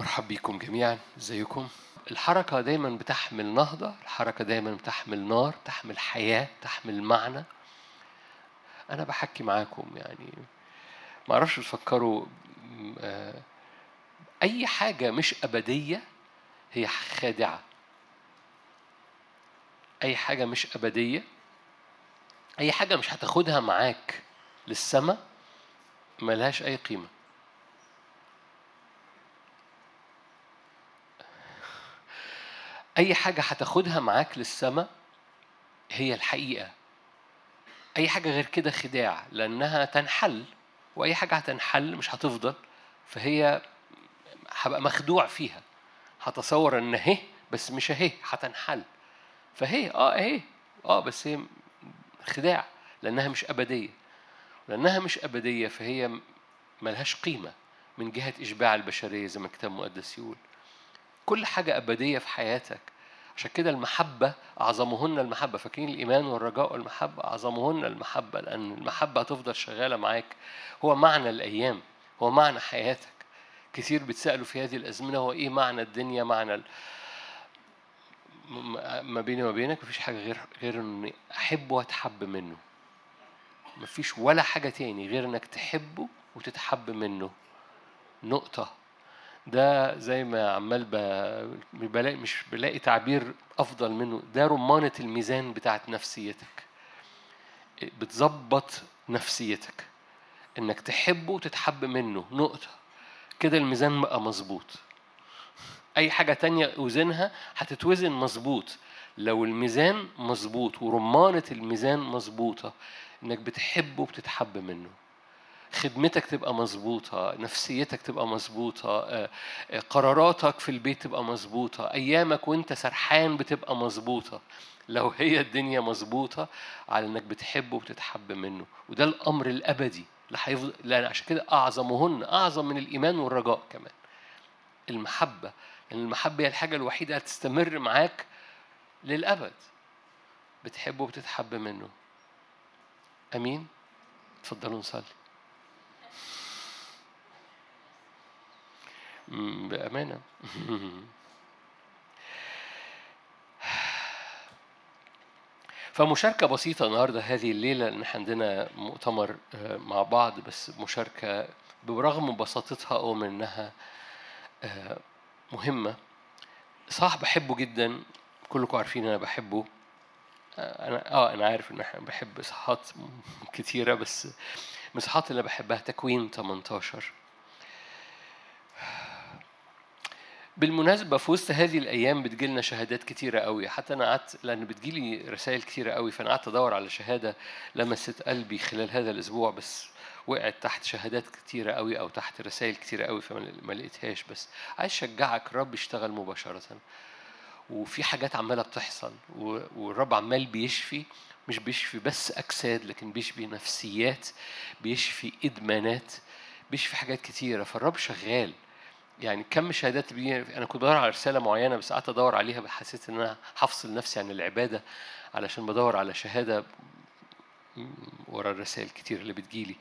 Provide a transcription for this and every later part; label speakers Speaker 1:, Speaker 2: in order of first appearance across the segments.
Speaker 1: مرحب بكم جميعا. إزيكم؟ الحركة دايما بتحمل نهضة الحركة دايما بتحمل نار تحمل حياة تحمل معنى. أنا بحكي معاكم يعني ما أعرفش تفكروا آه، أي حاجة مش أبدية هي خادعة. أي حاجة مش أبدية أي حاجة مش هتاخدها معاك للسماء ملهاش أي قيمة. أي حاجة هتاخدها معاك للسماء هي الحقيقة. أي حاجة غير كده خداع لأنها تنحل وأي حاجة هتنحل مش هتفضل فهي هبقى مخدوع فيها. هتصور إن أهي بس مش أهي هتنحل. فهي آه أهي آه بس هي خداع لأنها مش أبدية. لأنها مش أبدية فهي ملهاش قيمة من جهة إشباع البشرية زي ما الكتاب المقدس يقول. كل حاجة أبدية في حياتك. عشان كده المحبة أعظمهن المحبة. فاكرين الإيمان والرجاء والمحبة؟ أعظمهن المحبة لأن المحبة هتفضل شغالة معاك. هو معنى الأيام هو معنى حياتك. كتير بتسألوا في هذه الأزمنة هو إيه معنى الدنيا؟ معنى ال... ما بيني وما بينك مفيش حاجة غير غير إني أحبه وأتحب منه مفيش ولا حاجة تاني غير إنك تحبه وتتحب منه نقطة ده زي ما عمال بلاقي مش بلاقي تعبير أفضل منه. ده رمانة الميزان بتاعت نفسيتك. بتظبط نفسيتك. إنك تحبه وتتحب منه. نقطة. كده الميزان بقى مظبوط. أي حاجة تانية أوزنها هتتوزن مظبوط. لو الميزان مظبوط ورمانة الميزان مظبوطة إنك بتحبه وبتتحب منه. خدمتك تبقى مظبوطة نفسيتك تبقى مظبوطة آه، آه، قراراتك في البيت تبقى مظبوطة أيامك وأنت سرحان بتبقى مظبوطة. لو هي الدنيا مظبوطة على إنك بتحبه وبتتحب منه. وده الأمر الأبدي. اللي هيفضل لأن عشان كده أعظمهن أعظم من الإيمان والرجاء كمان. المحبة. لأن المحبة هي الحاجة الوحيدة اللي تستمر معاك للأبد. بتحبه وبتتحب منه. أمين؟ اتفضلوا نصلي. بأمانة. فمشاركة بسيطة النهاردة. هذه الليلة إن إحنا عندنا مؤتمر آه، مع بعض بس مشاركة برغم بساطتها أو إنها آه، مهمة. صح بحبه جدا. كلكم عارفين أنا بحبه. آه، أنا آه أنا عارف إن إحنا بحب إصحاحات كتيرة بس من اللي بحبها تكوين 18 بالمناسبة في وسط هذه الأيام بتجيلنا شهادات كتيرة قوي حتى أنا قعدت لأن بتجيلي رسائل كتيرة قوي فأنا قعدت أدور على شهادة لمست قلبي خلال هذا الأسبوع بس وقعت تحت شهادات كتيرة قوي أو تحت رسائل كتيرة قوي فما ما لقيتهاش. بس عايز أشجعك الرب يشتغل مباشرة. وفي حاجات عمالة بتحصل والرب عمال بيشفي مش بيشفي بس أجساد لكن بيشفي نفسيات بيشفي إدمانات بيشفي حاجات كتيرة. فالرب شغال. يعني كم شهادات بي أنا كنت بدور على رسالة معينة بس قعدت أدور عليها حسيت إن أنا هفصل نفسي عن العبادة علشان بدور على شهادة ورا الرسائل كتير اللي بتجيلي.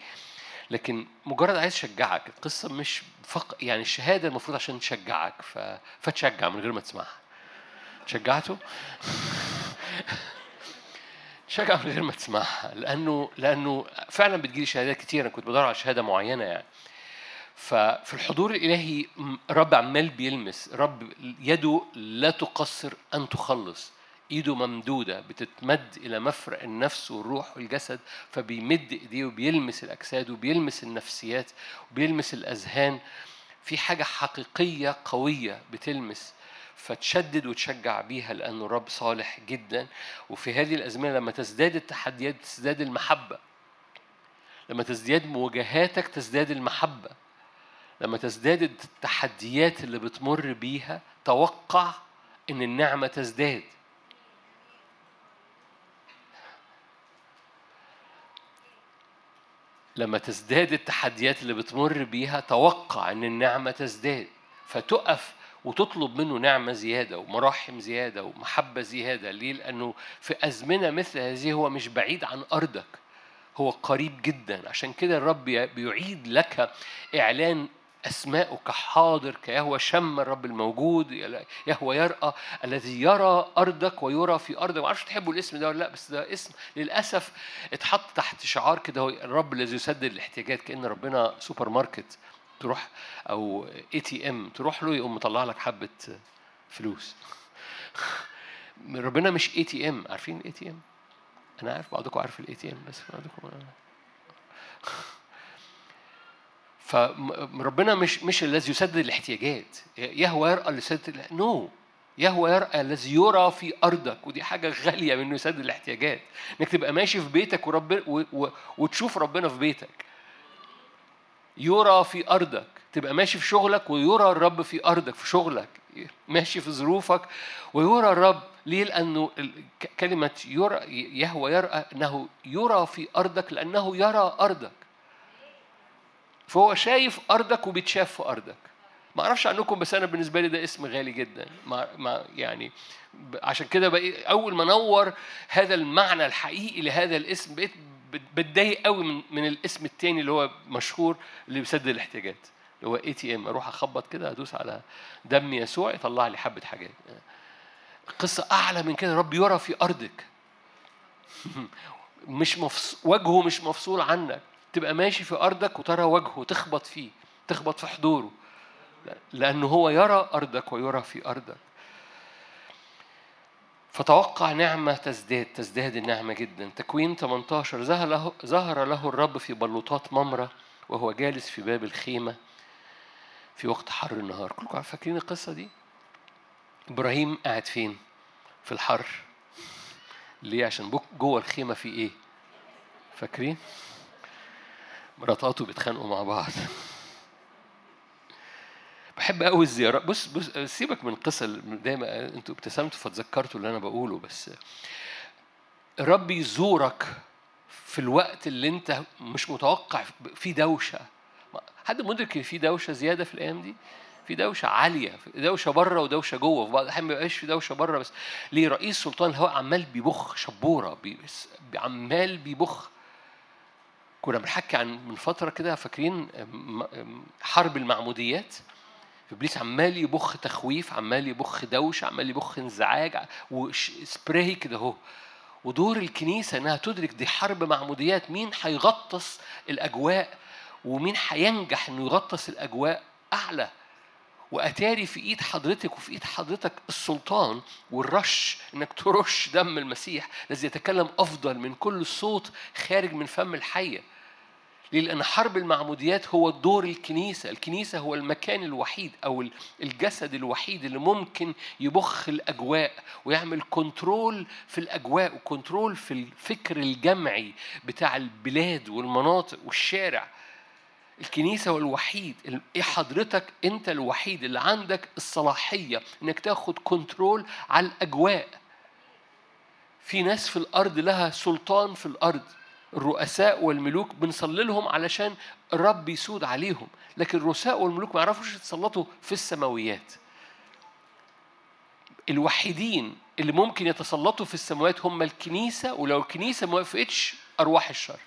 Speaker 1: لكن مجرد عايز أشجعك القصة مش فق يعني الشهادة المفروض عشان تشجعك ف... فتشجع من غير ما تسمعها. شجعته؟ شجع من غير ما تسمعها لأنه لأنه فعلا بتجيلي شهادات كتير. أنا كنت بدور على شهادة معينة يعني. ففي الحضور الإلهي رب عمال بيلمس رب يده لا تقصر أن تخلص. إيده ممدودة بتتمد إلى مفرق النفس والروح والجسد فبيمد إيديه وبيلمس الأجساد وبيلمس النفسيات وبيلمس الأذهان. في حاجة حقيقية قوية بتلمس فتشدد وتشجع بيها لأنه رب صالح جدا. وفي هذه الأزمنة لما تزداد التحديات تزداد المحبة. لما تزداد مواجهاتك تزداد المحبة. لما تزداد التحديات اللي بتمر بيها توقع إن النعمة تزداد. لما تزداد التحديات اللي بتمر بيها توقع إن النعمة تزداد. فتقف وتطلب منه نعمة زيادة ومراحم زيادة ومحبة زيادة. ليه؟ لأنه في أزمنة مثل هذه هو مش بعيد عن أرضك. هو قريب جدا. عشان كده الرب بيعيد لك إعلان أسماؤك حاضر كيهوه شمه الرب الموجود يهوه يرأه الذي يرى أرضك ويرى في أرضك. معرفش تحبوا الاسم ده ولا لأ بس ده اسم. للأسف اتحط تحت شعار كده الرب الذي يسدد الاحتياجات كأن ربنا سوبر ماركت تروح أو ATM تروح له يقوم مطلع لك حبة فلوس. ربنا مش ATM عارفين ال ATM أنا عارف بعضكم عارف ال ATM بس بعضكم فربنا مش مش الذي يسدد الاحتياجات. يهوه يرأه اللي يسدد no يهوه يرأه الذي يرى في أرضك ودي حاجة غالية من إنه يسدد الاحتياجات. إنك تبقى ماشي في بيتك ورب و... و... وتشوف ربنا في بيتك. يرى في أرضك. تبقى ماشي في شغلك ويرى الرب في أرضك في شغلك. ماشي في ظروفك ويرى الرب. ليه؟ لأنه كلمة يرى يهوى يرى أنه يرى في أرضك لأنه يرى أرضك. فهو شايف أرضك وبيتشاف في أرضك. ما أعرفش عنكم بس أنا بالنسبة لي ده اسم غالي جدا. ما ما يعني عشان كده بقى أول ما نور هذا المعنى الحقيقي لهذا الاسم بقيت بتضايق قوي من من الاسم التاني اللي هو مشهور اللي بيسدد الاحتياجات اللي هو ATM أروح أخبط كده أدوس على دم يسوع يطلع لي حبة حاجات. قصة أعلى من كده. رب يرى في أرضك. مش مفص... وجهه مش مفصول عنك. تبقى ماشي في أرضك وترى وجهه تخبط فيه تخبط في حضوره. لأنه هو يرى أرضك ويرى في أرضك. فتوقع نعمة تزداد تزداد النعمة جدا. تكوين 18 ظهر له, ظهر له الرب في بلوطات ممرة وهو جالس في باب الخيمة في وقت حر النهار. كلكم فاكرين القصة دي؟ إبراهيم قاعد فين؟ في الحر. ليه؟ عشان جوه الخيمة في إيه؟ فاكرين؟ مراتاته بيتخانقوا مع بعض. بحب قوي الزيارات بص بص سيبك من القصة دايما أنتوا ابتسمتوا فتذكرتوا اللي أنا بقوله بس الرب يزورك في الوقت اللي أنت مش متوقع في دوشة. حد مدرك إن في دوشة زيادة في الأيام دي؟ في دوشة عالية دوشة برة ودوشة جوه. في بعض الأحيان ما بيبقاش في دوشة برة بس. ليه؟ رئيس سلطان الهواء عمال بيبخ شبورة عمال بيبخ. كنا بنحكي عن من فترة كده فاكرين حرب المعموديات. إبليس عمال يبخ تخويف عمال يبخ دوشه عمال يبخ انزعاج وسبراي كده اهو. ودور الكنيسة إنها تدرك دي حرب معموديات مين هيغطس الأجواء ومين هينجح إنه يغطس الأجواء أعلى؟ وأتاري في إيد حضرتك وفي إيد حضرتك السلطان والرش إنك ترش دم المسيح الذي يتكلم أفضل من كل صوت خارج من فم الحية ليه؟ لأن حرب المعموديات هو دور الكنيسة، الكنيسة هو المكان الوحيد أو الجسد الوحيد اللي ممكن يبخ الأجواء ويعمل control في الأجواء و control في الفكر الجمعي بتاع البلاد والمناطق والشارع. الكنيسة هو الوحيد إيه حضرتك أنت الوحيد اللي عندك الصلاحية إنك تاخد control على الأجواء. في ناس في الأرض لها سلطان في الأرض. الرؤساء والملوك بنصلي لهم علشان الرب يسود عليهم. لكن الرؤساء والملوك ما يعرفوش يتسلطوا في السماويات. الوحيدين اللي ممكن يتسلطوا في السماوات هم الكنيسة ولو الكنيسة ما وافقتش أرواح الشر.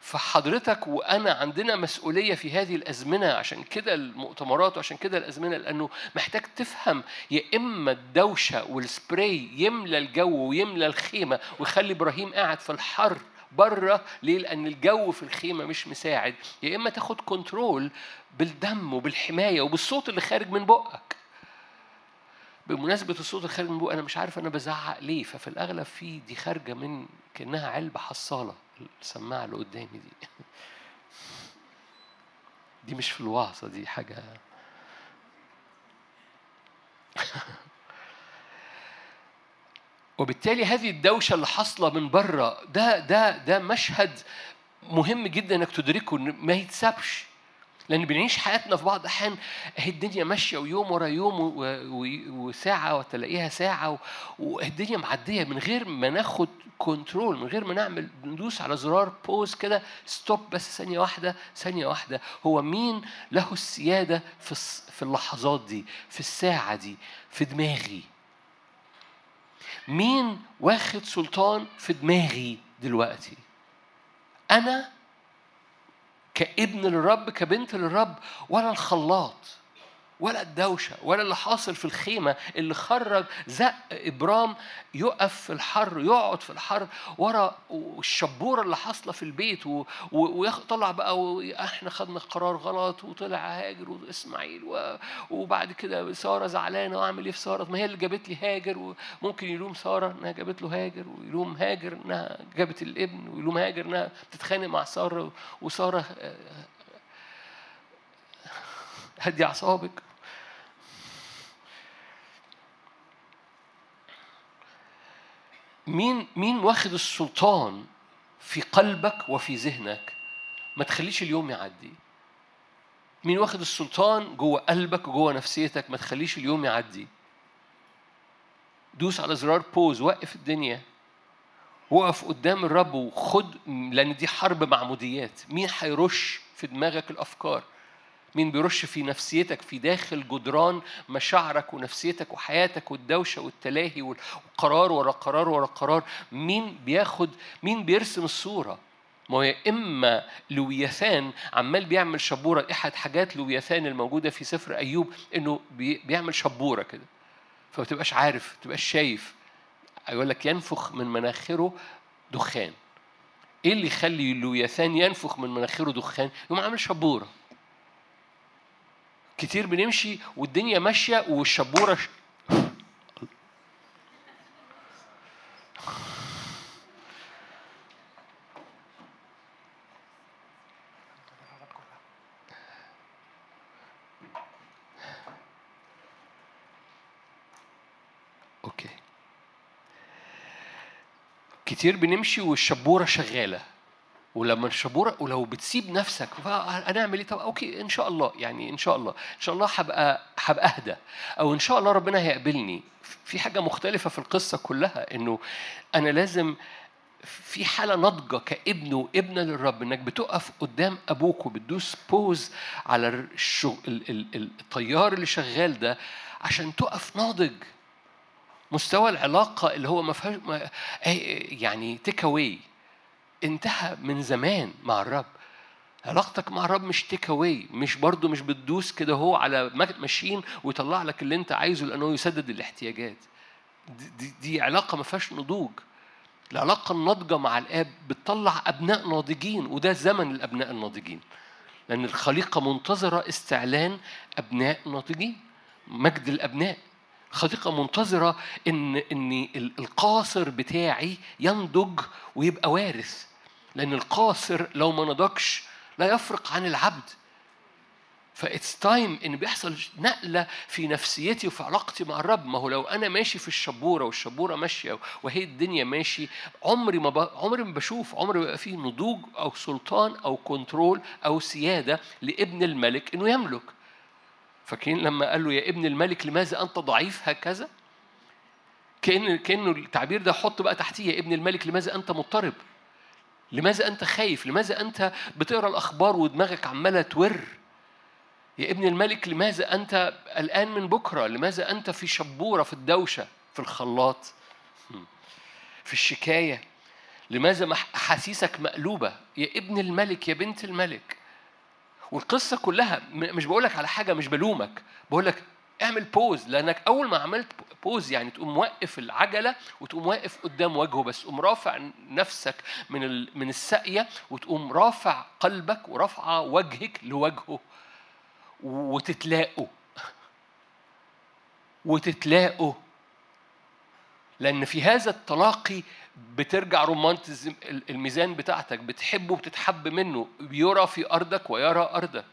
Speaker 1: فحضرتك وأنا عندنا مسؤولية في هذه الأزمنة عشان كده المؤتمرات وعشان كده الأزمنة لأنه محتاج تفهم يا إما الدوشة والسبراي يملى الجو ويملى الخيمة ويخلي إبراهيم قاعد في الحر بره ليه؟ لأن الجو في الخيمة مش مساعد، يا إما تاخد كنترول بالدم وبالحماية وبالصوت اللي خارج من بقك. بمناسبة الصوت اللي خارج من بقك أنا مش عارف أنا بزعق ليه، ففي الأغلب في دي خارجة من كأنها علبة حصالة. السماعة اللي قدامي دي. دي مش في الوعظة دي حاجة وبالتالي هذه الدوشة اللي حاصلة من بره ده ده ده مشهد مهم جدا إنك تدركه ما يتسابش. لأن بنعيش حياتنا في بعض الأحيان اهي الدنيا ماشية ويوم ورا يوم وساعة وتلاقيها ساعة والدنيا معدية من غير ما ناخد control من غير ما نعمل ندوس على زرار pause كده stop بس ثانية واحدة ثانية واحدة. هو مين له السيادة في في اللحظات دي في الساعة دي في دماغي؟ مين واخد سلطان في دماغي دلوقتي؟ أنا كابن للرب كبنت للرب ولا الخلاط. ولا الدوشة ولا اللي حاصل في الخيمة اللي خرج زق إبرام يقف في الحر يقعد في الحر ورا الشبورة اللي حاصلة في البيت ويطلع بقى وإحنا خدنا قرار غلط وطلع هاجر وإسماعيل وبعد كده سارة زعلانة وأعمل إيه في سارة؟ ما هي اللي جابت لي هاجر وممكن يلوم سارة إنها جابت له هاجر ويلوم هاجر إنها جابت الابن ويلوم هاجر إنها بتتخانق مع سارة وسارة هدي أعصابك. مين مين واخد السلطان في قلبك وفي ذهنك؟ ما تخليش اليوم يعدي. مين واخد السلطان جوه قلبك وجوه نفسيتك؟ ما تخليش اليوم يعدي. دوس على زرار بوز وقف الدنيا. وقف قدام الرب وخد لأن دي حرب معموديات مين هيرش في دماغك الأفكار؟ مين بيرش في نفسيتك في داخل جدران مشاعرك ونفسيتك وحياتك والدوشة والتلاهي وقرار ورا قرار ورا قرار مين بياخد مين بيرسم الصورة؟ ما هي إما لويثان عمال بيعمل شبورة أحد حاجات لويثان الموجودة في سفر أيوب إنه بيعمل شبورة كده. فما تبقاش عارف ما تبقاش شايف. يقول لك ينفخ من مناخره دخان. إيه اللي يخلي لويثان ينفخ من مناخره دخان؟ يقوم عامل شبورة. كتير بنمشي والدنيا ماشية والشبورة ش... Okay. كتير بنمشي والشبورة شغالة. ولما الشبورة ولو بتسيب نفسك هنعمل إيه؟ طب okay إن شاء الله يعني إن شاء الله إن شاء الله هبقى هبقى أهدى. أو إن شاء الله ربنا هيقبلني في حاجة مختلفة في القصة كلها إنه أنا لازم في حالة ناضجة كابن وابنة للرب إنك بتقف قدام أبوك وبتدوس pause على الطيار اللي شغال ده عشان تقف ناضج. مستوى العلاقة اللي هو ما يعني take away انتهى من زمان مع الرب. علاقتك مع الرب مش take away مش برضه مش بتدوس كده هو على machine ويطلع لك اللي انت عايزه لأنه يسدد الاحتياجات. دي, دي, علاقة ما فيهاش نضوج. العلاقة الناضجة مع الآب بتطلع أبناء ناضجين وده زمن الأبناء الناضجين. لأن الخليقة منتظرة استعلان أبناء ناضجين مجد الأبناء. خليقة منتظرة إن إن القاصر بتاعي ينضج ويبقى وارث. لأن القاصر لو ما نضجش لا يفرق عن العبد. ف it's time إن بيحصل نقلة في نفسيتي وفي علاقتي مع الرب. ما هو لو أنا ماشي في الشبورة والشبورة ماشية وهي الدنيا ماشي عمري ما ب... عمري ما بشوف عمري ما بيبقى فيه نضوج أو سلطان أو control أو سيادة لابن الملك إنه يملك. فاكرين لما قال له يا ابن الملك لماذا أنت ضعيف هكذا؟ كأن كأنه التعبير ده حط بقى تحتيه يا ابن الملك لماذا أنت مضطرب؟ لماذا أنت خايف؟ لماذا أنت بتقرأ الأخبار ودماغك عمالة تور؟ يا ابن الملك لماذا أنت قلقان من بكرة؟ لماذا أنت في شبورة في الدوشة في الخلاط؟ في الشكاية لماذا أحاسيسك مقلوبة؟ يا ابن الملك يا بنت الملك والقصة كلها مش بقول لك على حاجة مش بلومك. بقول لك اعمل بوز لأنك أول ما عملت بوز يعني تقوم موقف العجلة وتقوم واقف قدام وجهه بس تقوم رافع نفسك من من الساقية وتقوم رافع قلبك ورافعة وجهك لوجهه وتتلاقوا. وتتلاقوا. لأن في هذا التلاقي بترجع رومانتزم الميزان بتاعتك بتحبه وبتتحب منه بيرى في أرضك ويرى أرضك.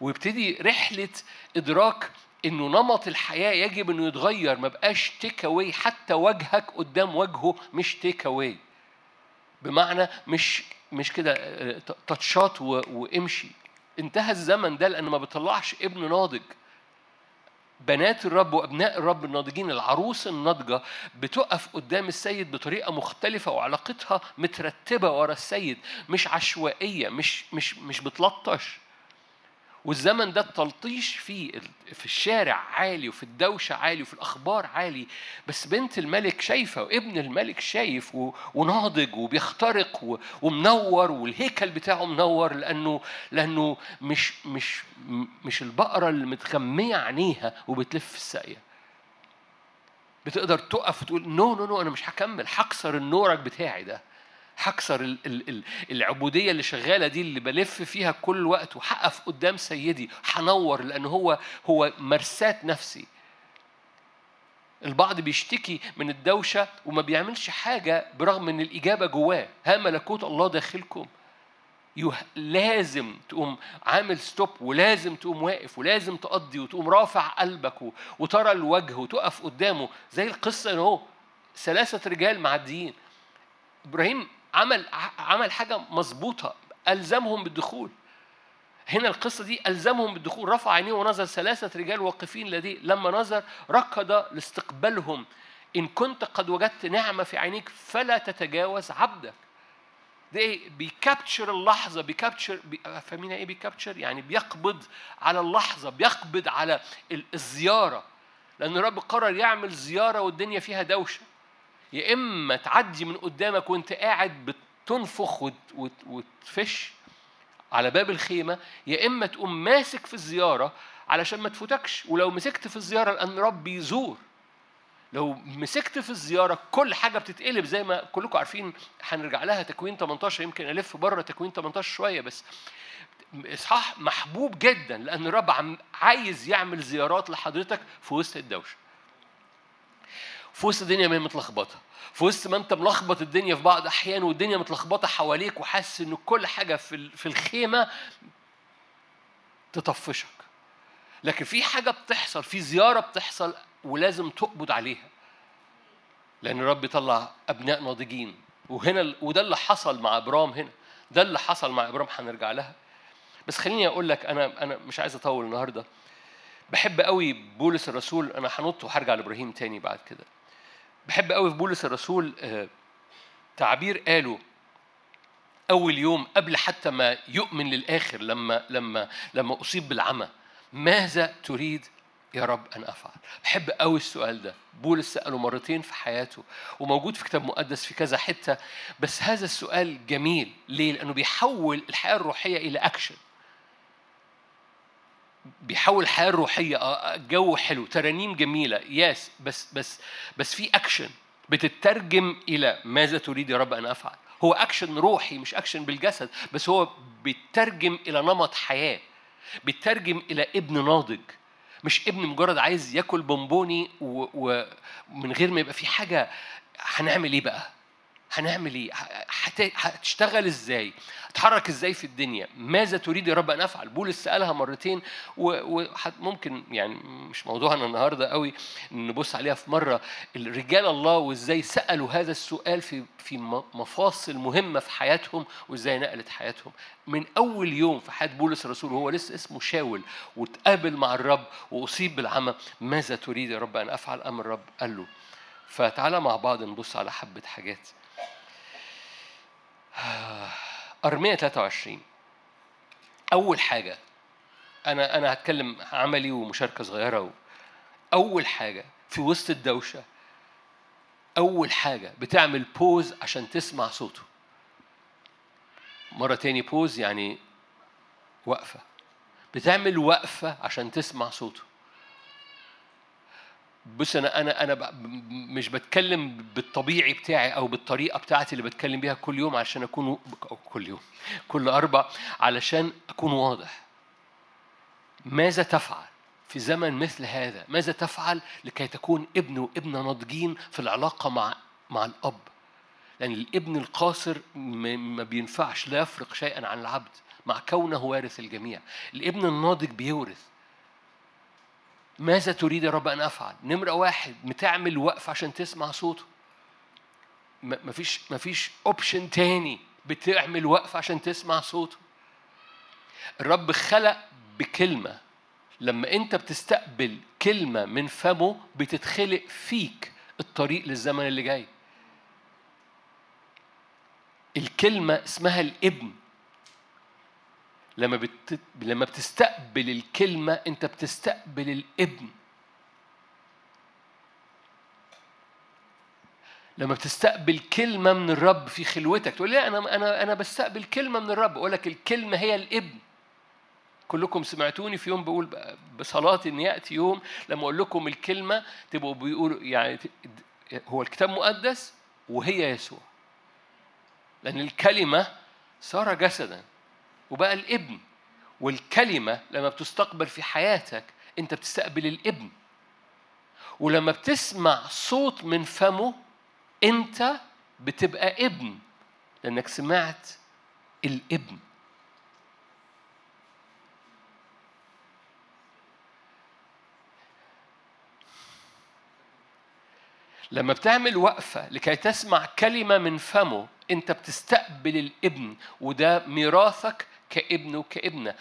Speaker 1: ويبتدي رحلة إدراك إنه نمط الحياة يجب إنه يتغير ما بقاش تيك أواي حتى وجهك قدام وجهه مش تيك أواي بمعنى مش مش كده تاتشات وامشي. انتهى الزمن ده لأن ما بيطلعش ابن ناضج. بنات الرب وأبناء الرب الناضجين العروس الناضجة بتقف قدام السيد بطريقة مختلفة وعلاقتها مترتبة ورا السيد مش عشوائية مش مش مش بتلطش. والزمن ده التلطيش فيه في الشارع عالي وفي الدوشة عالي وفي الأخبار عالي. بس بنت الملك شايفة وابن الملك شايف وناضج وبيخترق ومنور والهيكل بتاعه منور لأنه لأنه مش مش مش البقرة اللي متغمية عينيها وبتلف الساقية. بتقدر تقف وتقول no no no أنا مش هكمل هكسر النورج بتاعي ده. هكسر العبودية اللي شغالة دي اللي بلف فيها كل وقت وهقف قدام سيدي. هنور لأن هو هو مرساة نفسي. البعض بيشتكي من الدوشة وما بيعملش حاجة برغم إن الإجابة جواه. ها ملكوت الله داخلكم. لازم تقوم عامل stop ولازم تقوم واقف ولازم تقضي وتقوم رافع قلبك وترى الوجه وتقف قدامه. زي القصة أهو. ثلاثة رجال معديين. إبراهيم عمل عمل حاجة مظبوطة ألزمهم بالدخول. هنا القصة دي ألزمهم بالدخول. رفع عينيه ونظر ثلاثة رجال واقفين لديه لما نظر ركض لاستقبالهم إن كنت قد وجدت نعمة في عينيك فلا تتجاوز عبدك. ده إيه؟ بيكابتشر اللحظة بيكابتشر بي... فاهمين إيه بيكابتشر؟ يعني بيقبض على اللحظة بيقبض على الزيارة. لأن الرب قرر يعمل زيارة والدنيا فيها دوشة. يا إما تعدي من قدامك وأنت قاعد بتنفخ وتفش على باب الخيمة يا إما تقوم ماسك في الزيارة علشان ما تفوتكش. ولو مسكت في الزيارة لأن رب يزور. لو مسكت في الزيارة كل حاجة بتتقلب زي ما كلكم عارفين هنرجع لها تكوين 18 يمكن ألف بره تكوين 18 شوية بس. إصحاح محبوب جدا لأن الرب عايز يعمل زيارات لحضرتك في وسط الدوشة. في وسط الدنيا ما هي متلخبطة. في وسط ما انت ملخبط الدنيا في بعض احيان والدنيا متلخبطة حواليك وحاسس إن كل حاجة في في الخيمة تطفشك. لكن في حاجة بتحصل في زيارة بتحصل ولازم تقبض عليها. لأن الرب يطلع أبناء ناضجين. وهنا وده اللي حصل مع إبرام هنا. ده اللي حصل مع إبرام هنرجع لها. بس خليني أقول لك أنا أنا مش عايز أطول النهارده. بحب قوي بولس الرسول. أنا هنط وهرجع لإبراهيم تاني بعد كده. بحب قوي في بولس الرسول آه، تعبير قاله أول يوم قبل حتى ما يؤمن للآخر لما لما لما أصيب بالعمى. ماذا تريد يا رب أن أفعل؟ بحب قوي السؤال ده. بولس سأله مرتين في حياته وموجود في كتاب مقدس في كذا حتة بس هذا السؤال جميل. ليه؟ لأنه بيحول الحياة الروحية إلى أكشن بيحول الحياة الروحيه آه جو حلو ترانيم جميلة yes بس بس بس في اكشن بتترجم إلى ماذا تريد يا رب أن أفعل. هو اكشن روحي مش اكشن بالجسد بس هو بيترجم إلى نمط حياة بيترجم إلى ابن ناضج. مش ابن مجرد عايز ياكل بونبوني ومن غير ما يبقى في حاجة. هنعمل إيه بقى؟ هنعمل إيه؟ هتشتغل إزاي؟ هتحرك إزاي في الدنيا؟ ماذا تريد يا رب أن أفعل؟ بولس سألها مرتين وممكن يعني مش موضوعنا النهارده قوي نبص عليها في مرة الرجال الله وإزاي سألوا هذا السؤال في في مفاصل مهمة في حياتهم وإزاي نقلت حياتهم. من أول يوم في حياة بولس الرسول وهو لسه اسمه شاول وتقابل مع الرب وأصيب بالعمى ماذا تريد يا رب أن أفعل؟ أم الرب قال له فتعالى مع بعض نبص على حبة حاجات. أرمية 23 أول حاجة أنا أنا هتكلم عملي ومشاركة صغيرة أول حاجة في وسط الدوشة أول حاجة بتعمل بوز عشان تسمع صوته. مرة تاني بوز يعني وقفة. بتعمل وقفة عشان تسمع صوته. بص أنا أنا أنا مش بتكلم بالطبيعي بتاعي أو بالطريقة بتاعتي اللي بتكلم بيها كل يوم علشان أكون كل يوم كل أربع علشان أكون واضح. ماذا تفعل في زمن مثل هذا؟ ماذا تفعل لكي تكون ابن وابنة ناضجين في العلاقة مع مع الأب؟ لأن الابن القاصر ما بينفعش لا يفرق شيئا عن العبد مع كونه وارث الجميع. الابن الناضج بيورث. ماذا تريد يا رب أن أفعل؟ نمرة واحد بتعمل وقف عشان تسمع صوته. مفيش مفيش أوبشن تاني بتعمل وقف عشان تسمع صوته. الرب خلق بكلمة لما أنت بتستقبل كلمة من فمه بتتخلق فيك الطريق للزمن اللي جاي. الكلمة اسمها الابن لما بت... لما بتستقبل الكلمة أنت بتستقبل الابن. لما بتستقبل كلمة من الرب في خلوتك تقول لي أنا أنا أنا بستقبل كلمة من الرب أقول لك الكلمة هي الابن. كلكم سمعتوني في يوم بقول بصلاة إن يأتي يوم لما أقول لكم الكلمة تبقوا بيقولوا يعني هو الكتاب مقدس وهي يسوع. لأن الكلمة صار جسدا. وبقى الابن. والكلمة لما بتستقبل في حياتك أنت بتستقبل الابن. ولما بتسمع صوت من فمه أنت بتبقى ابن لأنك سمعت الابن. لما بتعمل وقفة لكي تسمع كلمة من فمه أنت بتستقبل الابن وده ميراثك كابن وكابنة.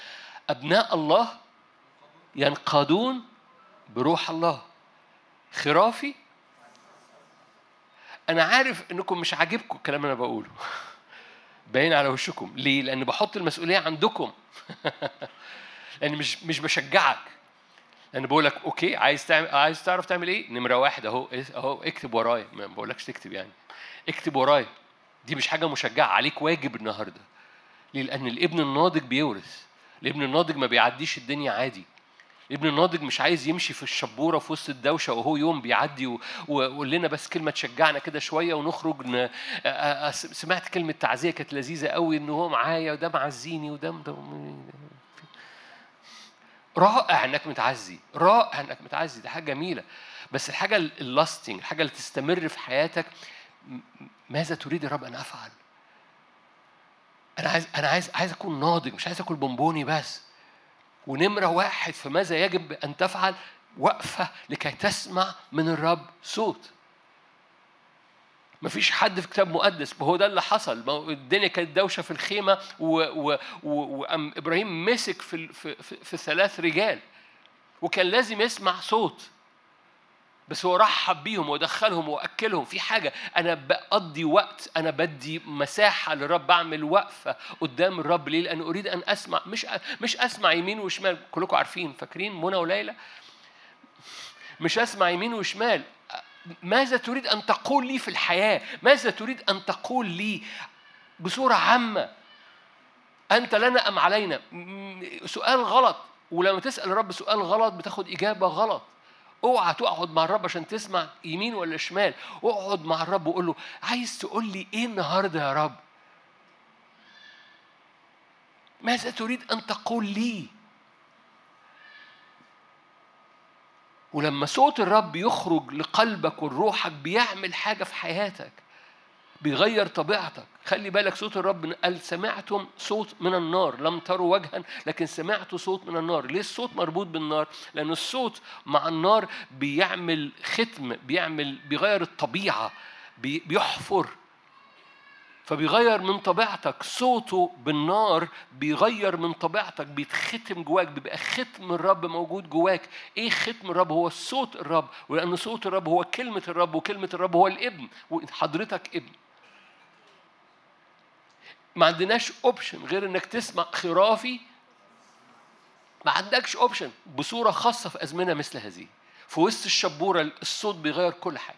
Speaker 1: أبناء الله ينقادون بروح الله. خرافي. أنا عارف إنكم مش عاجبكم الكلام اللي أنا بقوله. باين على وشكم. ليه؟ لأن بحط المسؤولية عندكم. لأن مش مش بشجعك. أنا بقول لك أوكي عايز تعمل عايز تعرف تعمل إيه؟ نمرة واحد أهو أهو اكتب ورايا. ما بقولكش تكتب يعني. اكتب ورايا. دي مش حاجة مشجعة. عليك واجب النهارده. ليه لأن الابن الناضج بيورث. الابن الناضج ما بيعديش الدنيا عادي. الابن الناضج مش عايز يمشي في الشبورة في وسط الدوشة وهو يوم بيعدي وقول لنا بس كلمة تشجعنا كده شوية ونخرج ن... سمعت كلمة تعزية كانت لذيذة قوي إن هو معايا وده معزيني وده رائع إنك متعزي. رائع إنك متعزي. دي حاجة جميلة. بس الحاجة ال lasting الحاجة اللي تستمر في حياتك ماذا تريد يا رب أن أفعل؟ أنا عايز أنا عايز عايز اكون ناضج مش عايز أكل بونبوني بس. ونمرة واحد في ماذا يجب أن تفعل؟ وقفة لكي تسمع من الرب صوت. ما فيش حد في كتاب مقدس هو ده اللي حصل. الدنيا كانت دوشة في الخيمة وابراهيم مسك في, في, في ثلاث رجال. وكان لازم يسمع صوت. بس هو رحب بيهم ودخلهم وأكلهم. في حاجة أنا بقضي وقت أنا بدي مساحة للرب بعمل وقفة قدام الرب. ليه؟ لأن أريد أن أسمع. مش مش أسمع يمين وشمال. كلكم عارفين فاكرين؟ منى وليلى؟ مش أسمع يمين وشمال. ماذا تريد أن تقول لي في الحياة؟ ماذا تريد أن تقول لي بصورة عامة؟ أنت لنا أم علينا؟ سؤال غلط. ولما تسأل الرب سؤال غلط بتاخد إجابة غلط. اوعى تقعد مع الرب عشان تسمع يمين ولا شمال. اقعد مع الرب وقول له عايز تقول لي إيه النهارده يا رب؟ ماذا تريد أن تقول لي؟ ولما صوت الرب يخرج لقلبك ولروحك بيعمل حاجة في حياتك بيغير طبيعتك. خلي بالك صوت الرب قال سمعتم صوت من النار لم تروا وجها لكن سمعتوا صوت من النار. ليه الصوت مربوط بالنار؟ لأن الصوت مع النار بيعمل ختم بيعمل بيغير الطبيعة بيحفر. فبيغير من طبيعتك. صوته بالنار بيغير من طبيعتك بيتختم جواك بيبقى ختم الرب موجود جواك. إيه ختم الرب؟ هو صوت الرب ولأن صوت الرب هو كلمة الرب وكلمة الرب هو الابن وحضرتك ابن. ما عندناش option غير إنك تسمع خرافي ما عندكش option بصورة خاصة في أزمنة مثل هذه. في وسط الشبورة الصوت بيغير كل حاجة.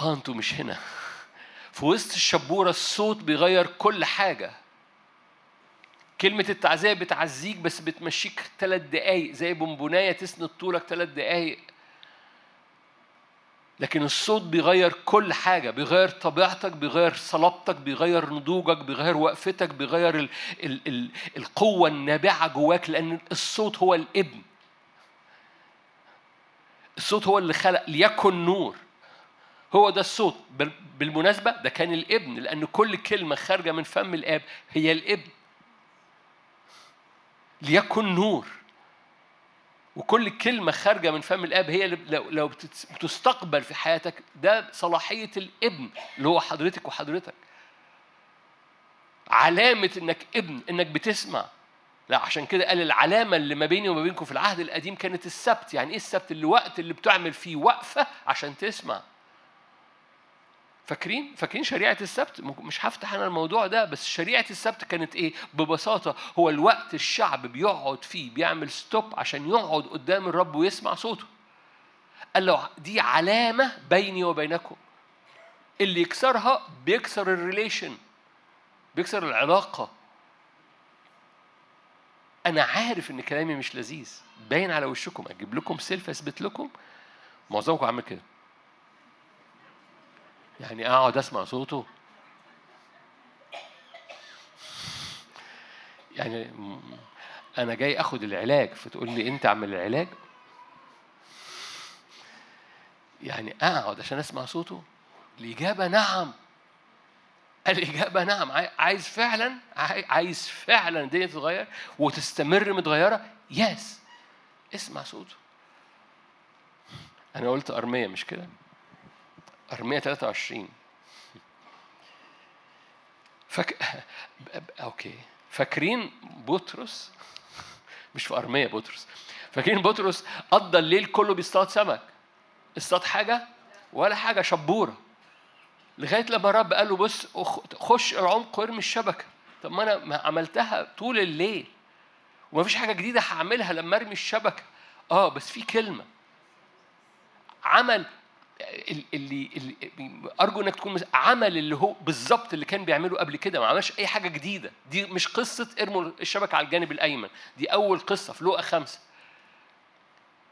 Speaker 1: آه أنتوا مش هنا. في وسط الشبورة الصوت بيغير كل حاجة. كلمة التعزية بتعزيك بس بتمشيك ثلاث دقايق زي بونبوناية تسند طولك ثلاث دقايق. لكن الصوت بيغير كل حاجة بيغير طبيعتك بيغير صلابتك بيغير نضوجك بيغير وقفتك بيغير ال ال ال القوة النابعة جواك لأن الصوت هو الابن. الصوت هو اللي خلق ليكن نور. هو ده الصوت. بالمناسبة ده كان الابن لأن كل كلمة خارجة من فم الآب هي الابن. ليكن نور. وكل كلمة خارجة من فم الآب هي لو لو بتستقبل في حياتك ده صلاحية الابن اللي هو حضرتك وحضرتك. علامة إنك ابن إنك بتسمع. لا عشان كده قال العلامة اللي ما بيني وما بينكم في العهد القديم كانت السبت. يعني إيه السبت؟ الوقت اللي بتعمل فيه وقفة عشان تسمع. فاكرين؟ فاكرين شريعة السبت؟ مش هفتح أنا الموضوع ده بس شريعة السبت كانت إيه؟ ببساطة هو الوقت الشعب بيقعد فيه بيعمل stop عشان يقعد قدام الرب ويسمع صوته. قال له دي علامة بيني وبينكم. اللي يكسرها بيكسر ال relation بيكسر العلاقة. أنا عارف إن كلامي مش لذيذ. باين على وشكم. أجيب لكم سيلف أثبت لكم. معظمكم عامل كده. يعني أقعد أسمع صوته. يعني أنا جاي أخد العلاج فتقول لي أنت اعمل العلاج؟ يعني أقعد عشان أسمع صوته؟ الإجابة نعم. الإجابة نعم. عايز فعلا؟ عايز فعلا الدنيا تتغير وتستمر متغيرة؟ yes. اسمع صوته. أنا قلت أرمية مش كده؟ أرمية 23 فك... okay. فاكرين بطرس؟ مش في أرمية بطرس. فاكرين بطرس قضى الليل كله بيصطاد سمك؟ اصطاد حاجة؟ ولا حاجة شبورة. لغاية لما الرب قال له بص خش العمق وارمي الشبكة. طب ما أنا ما عملتها طول الليل. وما فيش حاجة جديدة هعملها لما أرمي الشبكة. آه بس في كلمة. عمل اللي, اللي أرجو إنك تكون عمل اللي هو بالظبط اللي كان بيعمله قبل كده ما عملش أي حاجة جديدة. دي مش قصة ارموا الشبكة على الجانب الأيمن. دي أول قصة في لوقا خمسة.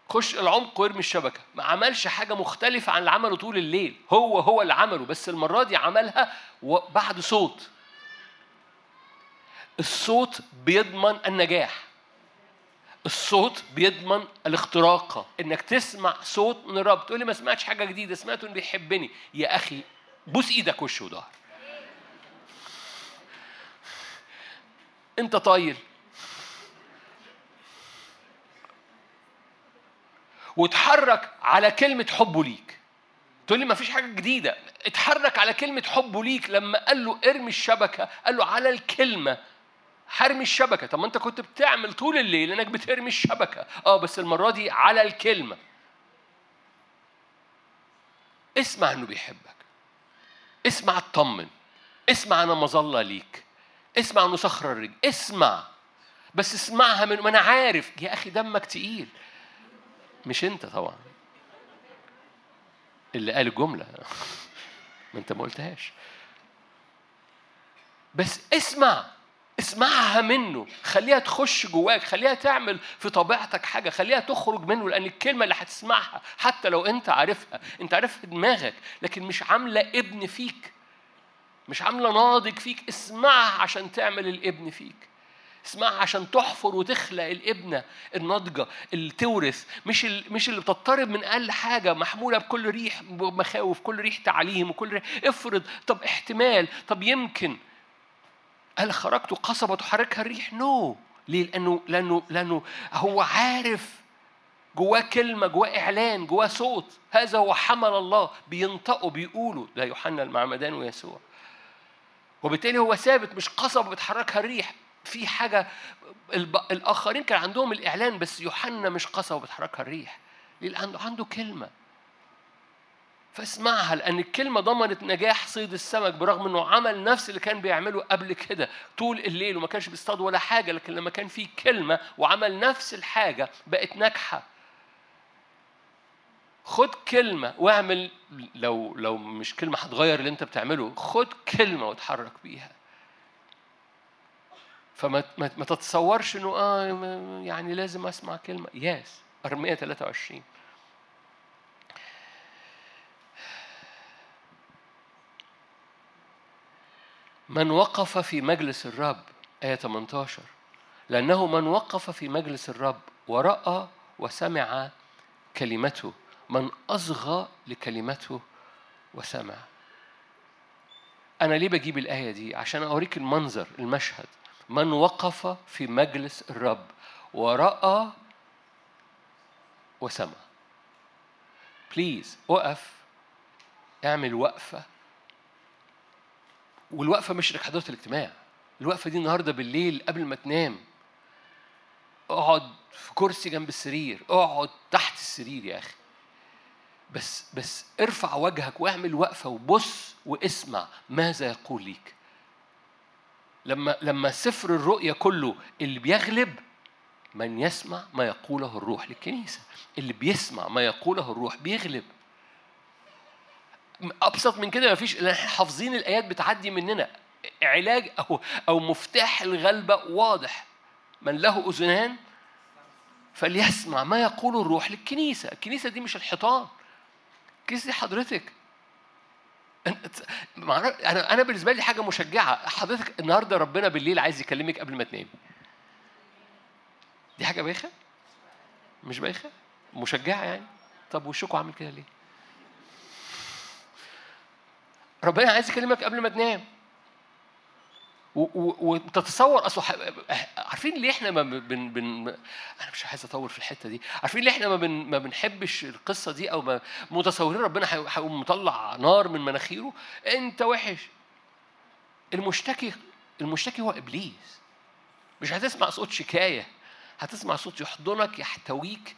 Speaker 1: خش العمق وارمي الشبكة. ما عملش حاجة مختلفة عن اللي عمله طول الليل. هو هو اللي عمله بس المرة دي عملها بعد صوت. الصوت بيضمن النجاح. الصوت بيضمن الاختراق. إنك تسمع صوت من الرب. تقول لي ما سمعتش حاجة جديدة. سمعت إنه بيحبني. يا أخي بوس إيدك وش وظهر. أنت طايل. واتحرك على كلمة حبه ليك. تقول لي ما فيش حاجة جديدة. اتحرك على كلمة حبه ليك. لما قال له ارمي الشبكة قال له على الكلمة. حرمي الشبكة. طب ما انت كنت بتعمل طول الليل انك بترمي الشبكة. آه بس المرة دي على الكلمة. اسمع انه بيحبك. اسمع اطمن اسمع أنا مظلة ليك. اسمع انه صخرة الرجل. اسمع. بس اسمعها من ما أنا عارف. يا أخي دمك تقيل. مش انت طبعا. اللي قال الجملة. ما انت ما قلتهاش. بس اسمع. اسمعها منه. خليها تخش جواك خليها تعمل في طبيعتك حاجة خليها تخرج منه لأن الكلمة اللي هتسمعها حتى لو أنت عارفها أنت عارفها دماغك لكن مش عاملة ابن فيك. مش عاملة ناضج فيك. اسمعها عشان تعمل الابن فيك. اسمعها عشان تحفر وتخلق الابنة الناضجة اللي تورث مش مش اللي بتضطرب من أقل حاجة محمولة بكل ريح مخاوف كل ريح تعليم وكل ريح. افرض طب احتمال طب يمكن. هل خرجت قصبة تحركها الريح؟ نو no. ليه؟ لأنه لأنه لأنه هو عارف جواه كلمة جواه إعلان جواه صوت. هذا هو حمل الله. بينطقوا بيقولوا ده يوحنا المعمدان ويسوع. وبالتالي هو ثابت مش قصبة بتحركها الريح. في حاجة الآخرين كان عندهم الإعلان بس يوحنا مش قصة وبتحركها الريح. عنده عنده كلمة. فاسمعها لأن الكلمة ضمنت نجاح صيد السمك برغم إنه عمل نفس اللي كان بيعمله قبل كده طول الليل وما كانش بيصطاد ولا حاجة لكن لما كان في كلمة وعمل نفس الحاجة بقت ناجحة. خد كلمة واعمل لو لو مش كلمة هتغير اللي أنت بتعمله خد كلمة وتحرك بيها. فما ما تتصورش إنه آه يعني لازم أسمع كلمة. ياس أرمية 23 من وقف في مجلس الرب آية 18 لأنه من وقف في مجلس الرب ورأى وسمع كلمته. من أصغى لكلمته وسمع. أنا ليه بجيب الآية دي؟ عشان أوريك المنظر المشهد. من وقف في مجلس الرب ورأى وسمع. بليز وقف. اعمل وقفة. والوقفة مش حضرت الاجتماع. الوقفة دي النهاردة بالليل قبل ما تنام. اقعد في كرسي جنب السرير. اقعد تحت السرير يا أخي. بس بس ارفع وجهك واعمل وقفة وبص واسمع ماذا يقول ليك. لما لما سفر الرؤيا كله اللي بيغلب من يسمع ما يقوله الروح للكنيسة. اللي بيسمع ما يقوله الروح بيغلب. أبسط من كده مفيش حافظين الآيات بتعدي مننا. علاج أو أو مفتاح الغلبة واضح. من له أذنان فليسمع. ما يقول الروح للكنيسة؟ الكنيسة دي مش الحيطان. الكنيسة دي حضرتك. أنا أنا بالنسبة لي حاجة مشجعة. حضرتك النهارده ربنا بالليل عايز يكلمك قبل ما تنامي. دي حاجة بايخة؟ مش بايخة؟ مشجعة يعني؟ طب وشكوا عامل كده ليه؟ ربنا عايز يكلمك قبل ما تنام. وتتصور أصل عارفين ليه إحنا ما بن, بن أنا مش عايز أطول في الحتة دي. عارفين ليه إحنا ما, بن ما بنحبش القصة دي أو ما متصورين ربنا هيقوم مطلع نار من مناخيره؟ أنت وحش. المشتكي المشتكي هو إبليس. مش هتسمع صوت شكاية. هتسمع صوت يحضنك يحتويك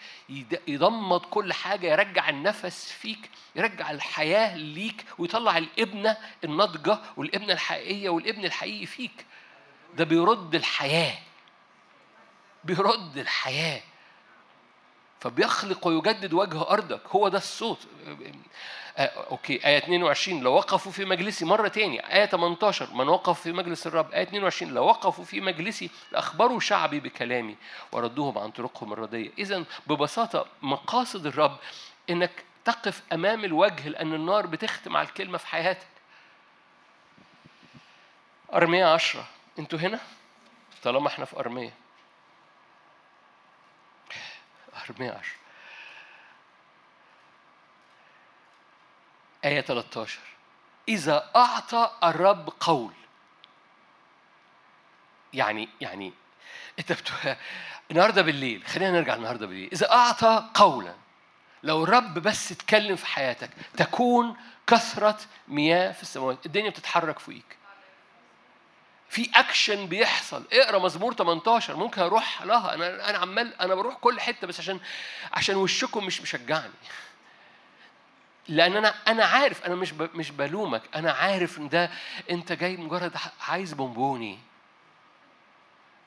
Speaker 1: يضمد كل حاجة يرجع النفس فيك يرجع الحياة ليك ويطلع الابنة الناضجة والابنة الحقيقية والابن الحقيقي فيك. ده بيرد الحياة. بيرد الحياة. فبيخلق ويجدد وجه أرضك. هو ده الصوت. آه، okay. آية 22 لو وقفوا في مجلسي. مرة تاني. آية 18 من وقف في مجلس الرب. آية 22 لو وقفوا في مجلسي لأخبروا شعبي بكلامي. وردوهم عن طرقهم الردية إذا ببساطة مقاصد الرب إنك تقف أمام الوجه لأن النار بتختم على الكلمة في حياتك. أرمية عشرة. أنتوا هنا؟ طالما إحنا في أرمية. أرمية عشرة آية 13 إذا أعطى الرب قول. يعني يعني أنت النهارده بالليل خلينا نرجع النهارده بالليل. إذا أعطى قولا لو الرب بس اتكلم في حياتك تكون كثرة مياه في السماوات. الدنيا بتتحرك فوقيك. في اكشن بيحصل. اقرأ مزمور 18 ممكن أروح لها. أنا أنا عمال أنا بروح كل حتة بس عشان عشان وشكم مش مشجعني. لأن أنا أنا عارف أنا مش مش بلومك. أنا عارف إن ده إنت جاي مجرد عايز بونبوني.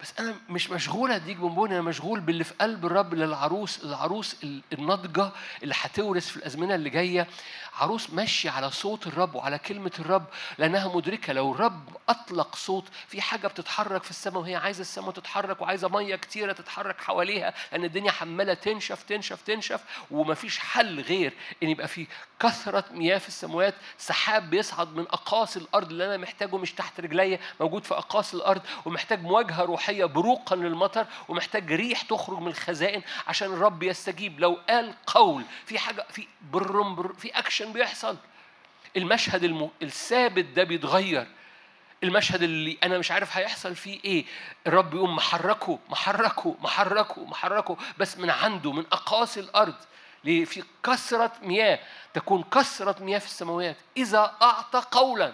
Speaker 1: بس أنا مش مشغول اديك بونبوني أنا مشغول باللي في قلب الرب للعروس العروس الناضجة اللي هتورث في الأزمنة اللي جاية. عروس ماشية على صوت الرب وعلى كلمة الرب لأنها مدركة. لو الرب أطلق صوت في حاجة بتتحرك في السماء وهي عايزة السماء تتحرك وعايزة مية كتيرة تتحرك حواليها لأن الدنيا حمالة تنشف تنشف تنشف ومفيش حل غير إن يبقى في كثره مياه في السماوات سحاب بيصعد من أقاصي الأرض اللي أنا محتاجه مش تحت رجليا موجود في أقاصي الأرض ومحتاج مواجهة روحية بروقا للمطر ومحتاج ريح تخرج من الخزائن عشان الرب يستجيب. لو قال قول في حاجة في برم بر في أكشن بيحصل. المشهد الم... الثابت ده بيتغير. المشهد اللي أنا مش عارف هيحصل فيه إيه. الرب يقوم محركه محركه محركه محركه بس من عنده من أقاصي الأرض. في كثرة مياه تكون كثرة مياه في السماوات. إذا أعطى قولا.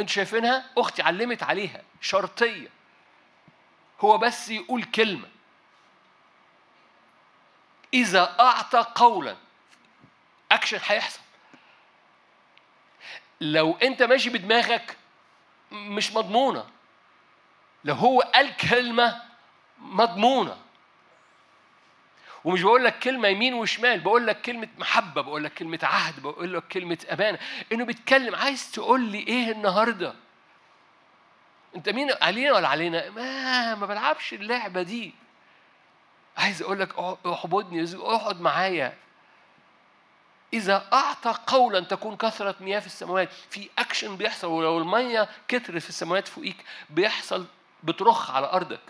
Speaker 1: أنت شايفينها؟ أختي علمت عليها. شرطية. هو بس يقول كلمة. إذا أعطى قولا. أكشن هيحصل. لو أنت ماشي بدماغك مش مضمونة. لو هو قال كلمة مضمونة. ومش بقول لك كلمة يمين وشمال بقول لك كلمة محبة بقول لك كلمة عهد بقول لك كلمة أمانة. إنه بيتكلم عايز تقول لي إيه النهاردة؟ أنت مين؟ علينا ولا علينا؟ ما ما بلعبش اللعبة دي. عايز أقول لك احبطني اقعد معايا. إذا أعطى قولا تكون كثرة مياه في السماوات. في أكشن بيحصل ولو المية كترت في السماوات فوقيك بيحصل بترخ على أرضك.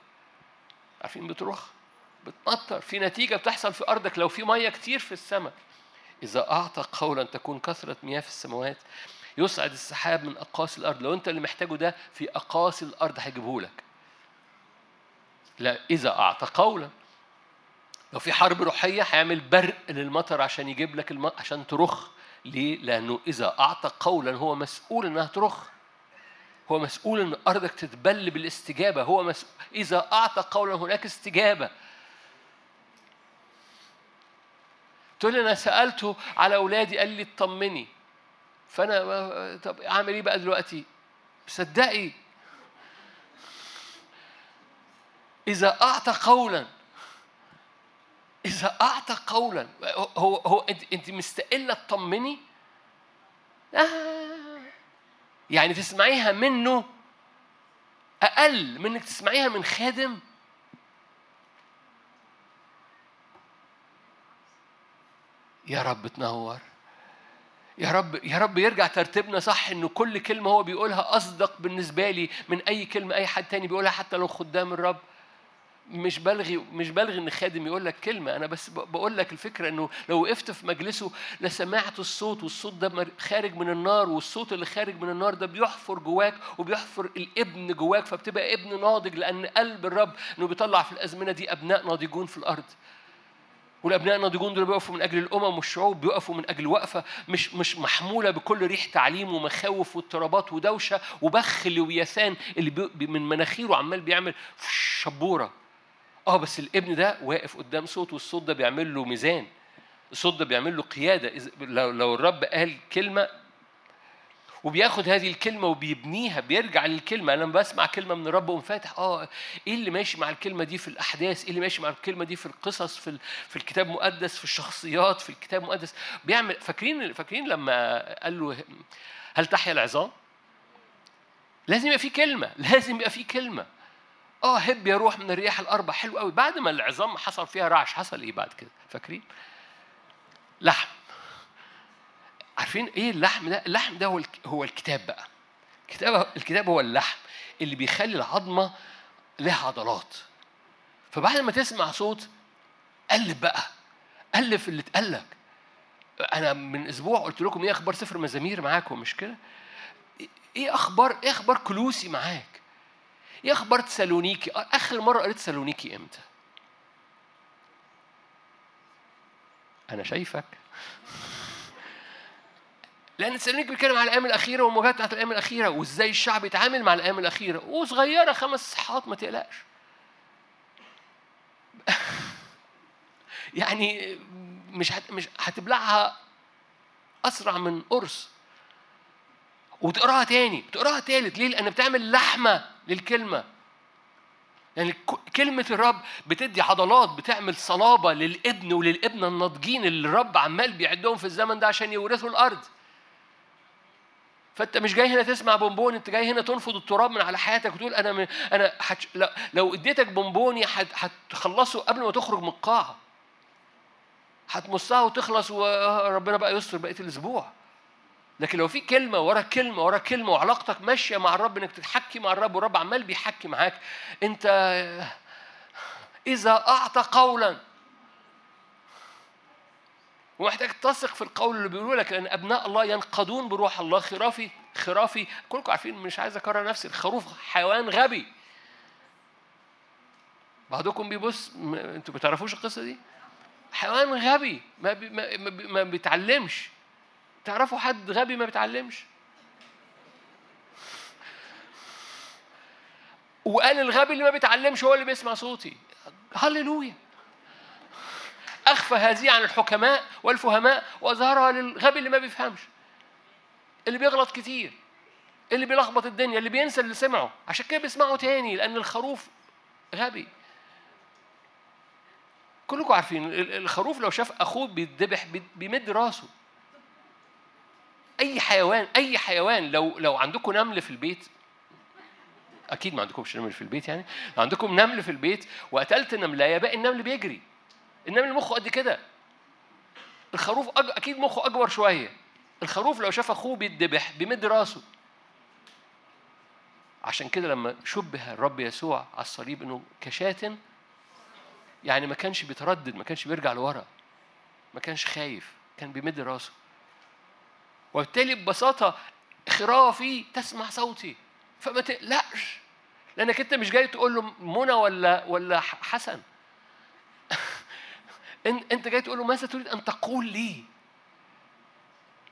Speaker 1: عارفين بترخ؟ بتمطر في نتيجة بتحصل في أرضك لو في مية كتير في السماء. إذا أعطى قولا تكون كثرة مياه في السماوات يصعد السحاب من أقاصي الأرض. لو أنت اللي محتاجه ده في أقاصي الأرض هيجيبه لك. لا إذا أعطى قولا. لو في حرب روحية هيعمل برق للمطر عشان يجيب لك الم... عشان ترخ ليه؟ لأنه إذا أعطى قولا هو مسؤول إنها ترخ. هو مسؤول إن أرضك تتبل بالاستجابة. هو مسؤول إذا أعطى قولا هناك استجابة. تقول لي أنا سألته على أولادي قال لي اطمني. فأنا طب أعمل إيه بقى دلوقتي؟ صدقي. إذا أعطى قولا إذا أعطى قولا هو هو أنت مستقلة تطمني؟ آه. يعني تسمعيها منه أقل من إنك تسمعيها من خادم؟ يا رب تنور. يا رب يا رب يرجع ترتيبنا صح إنه كل كلمة هو بيقولها أصدق بالنسبة لي من أي كلمة أي حد تاني بيقولها حتى لو خدام الرب. مش بلغي مش بلغي إن خادم يقول لك كلمة أنا بس بقول لك الفكرة إنه لو وقفت في مجلسه لسمعت الصوت والصوت ده خارج من النار والصوت اللي خارج من النار ده بيحفر جواك وبيحفر الابن جواك فبتبقى ابن ناضج لأن قلب الرب إنه بيطلع في الأزمنة دي أبناء ناضجون في الأرض. والأبناء الناضجون دول بيقفوا من أجل الأمم والشعوب بيقفوا من أجل وقفة مش مش محمولة بكل ريح تعليم ومخاوف واضطرابات ودوشة وبخ لويثان اللي بي من مناخيره عمال بيعمل شبورة. آه بس الابن ده واقف قدام صوت والصوت ده بيعمل له ميزان الصوت ده بيعمل له قيادة. لو الرب قال كلمة وبياخد هذه الكلمة وبيبنيها بيرجع للكلمة. أنا بسمع كلمة من الرب وقوم فاتح آه إيه اللي ماشي مع الكلمة دي في الأحداث؟ إيه اللي ماشي مع الكلمة دي في القصص في في الكتاب المقدس في الشخصيات في الكتاب المقدس؟ بيعمل فاكرين فاكرين لما قال له هل تحيا العظام؟ لازم يبقى في كلمة لازم يبقى في كلمة. آه هب يا روح من الرياح الأربع حلو قوي بعد ما العظام حصل فيها رعش حصل إيه بعد كده؟ فاكرين؟ لحم. عارفين إيه اللحم ده؟ اللحم ده هو الكتاب بقى. الكتاب الكتاب هو اللحم اللي بيخلي العظمة لها عضلات. فبعد ما تسمع صوت قلب بقى في اللي اتقلك أنا من أسبوع قلت لكم إيه أخبار سفر مزامير معاكم مش كده؟ إيه أخبار إيه أخبار كلوسي معاك؟ إيه أخبار تسالونيكي آخر مرة قريت تسالونيكي إمتى؟ أنا شايفك. لأن تسالونيكي بيتكلم على الأيام الأخيرة والمواجهات بتاعت الأيام الأخيرة وإزاي الشعب يتعامل مع الأيام الأخيرة. وصغيرة خمس صحات ما تقلقش. يعني مش هت... مش هتبلعها أسرع من قرص. وتقراها تاني وتقراها تالت. ليه؟ لأن بتعمل لحمة للكلمة. يعني كلمة الرب بتدي عضلات بتعمل صلابة للابن وللابنة الناضجين اللي الرب عمال بيعدهم في الزمن ده عشان يورثوا الأرض. فانت مش جاي هنا تسمع بونبون انت جاي هنا تنفض التراب من على حياتك وتقول أنا م... أنا حتش... لو اديتك بونبوني هتخلصه قبل ما تخرج من القاعة. هتمصها وتخلص وربنا بقى يستر بقية الأسبوع. لكن لو في كلمة ورا كلمة ورا كلمة وعلاقتك ماشية مع الرب إنك تتحكي مع الرب والرب عمال بيحكي معاك انت إذا أعطى قولا ومحتاج تثق في القول اللي بيقولوا لك لأن أبناء الله ينقضون بروح الله خرافي خرافي. كلكم عارفين مش عايز أكرر نفسي الخروف حيوان غبي. بعضكم بيبص أنتوا ما بتعرفوش القصة دي؟ حيوان غبي ما, بي... ما. ما بيتعلمش. تعرفوا حد غبي ما بيتعلمش؟ وقال الغبي اللي ما بيتعلمش هو اللي بيسمع صوتي. هللويا. أخفى هذه عن الحكماء والفهماء وأظهرها للغبي اللي ما بيفهمش. اللي بيغلط كتير. اللي بيلخبط الدنيا. اللي بينسى اللي سمعه. عشان كده بيسمعه تاني لأن الخروف غبي. كلكم عارفين الخروف لو شاف أخوه بيتذبح بيمد راسه. أي حيوان أي حيوان لو لو عندكم نمل في البيت أكيد ما عندكمش نمل في البيت يعني لو عندكم نمل في البيت وقتلت نملاية باقي النمل بيجري. النمل مخه قد كده. الخروف أج... أكيد مخه أكبر شوية. الخروف لو شاف أخوه بيتذبح بيمد راسه. عشان كده لما شبه الرب يسوع على الصليب إنه كشاة يعني ما كانش بيتردد ما كانش بيرجع لورا. ما كانش خايف كان بيمد راسه. وبالتالي ببساطة خرافي تسمع صوتي. فما تقلقش لأنك أنت مش جاي تقول له منى ولا ولا حسن. أنت جاي تقول له ماذا تريد أن تقول لي؟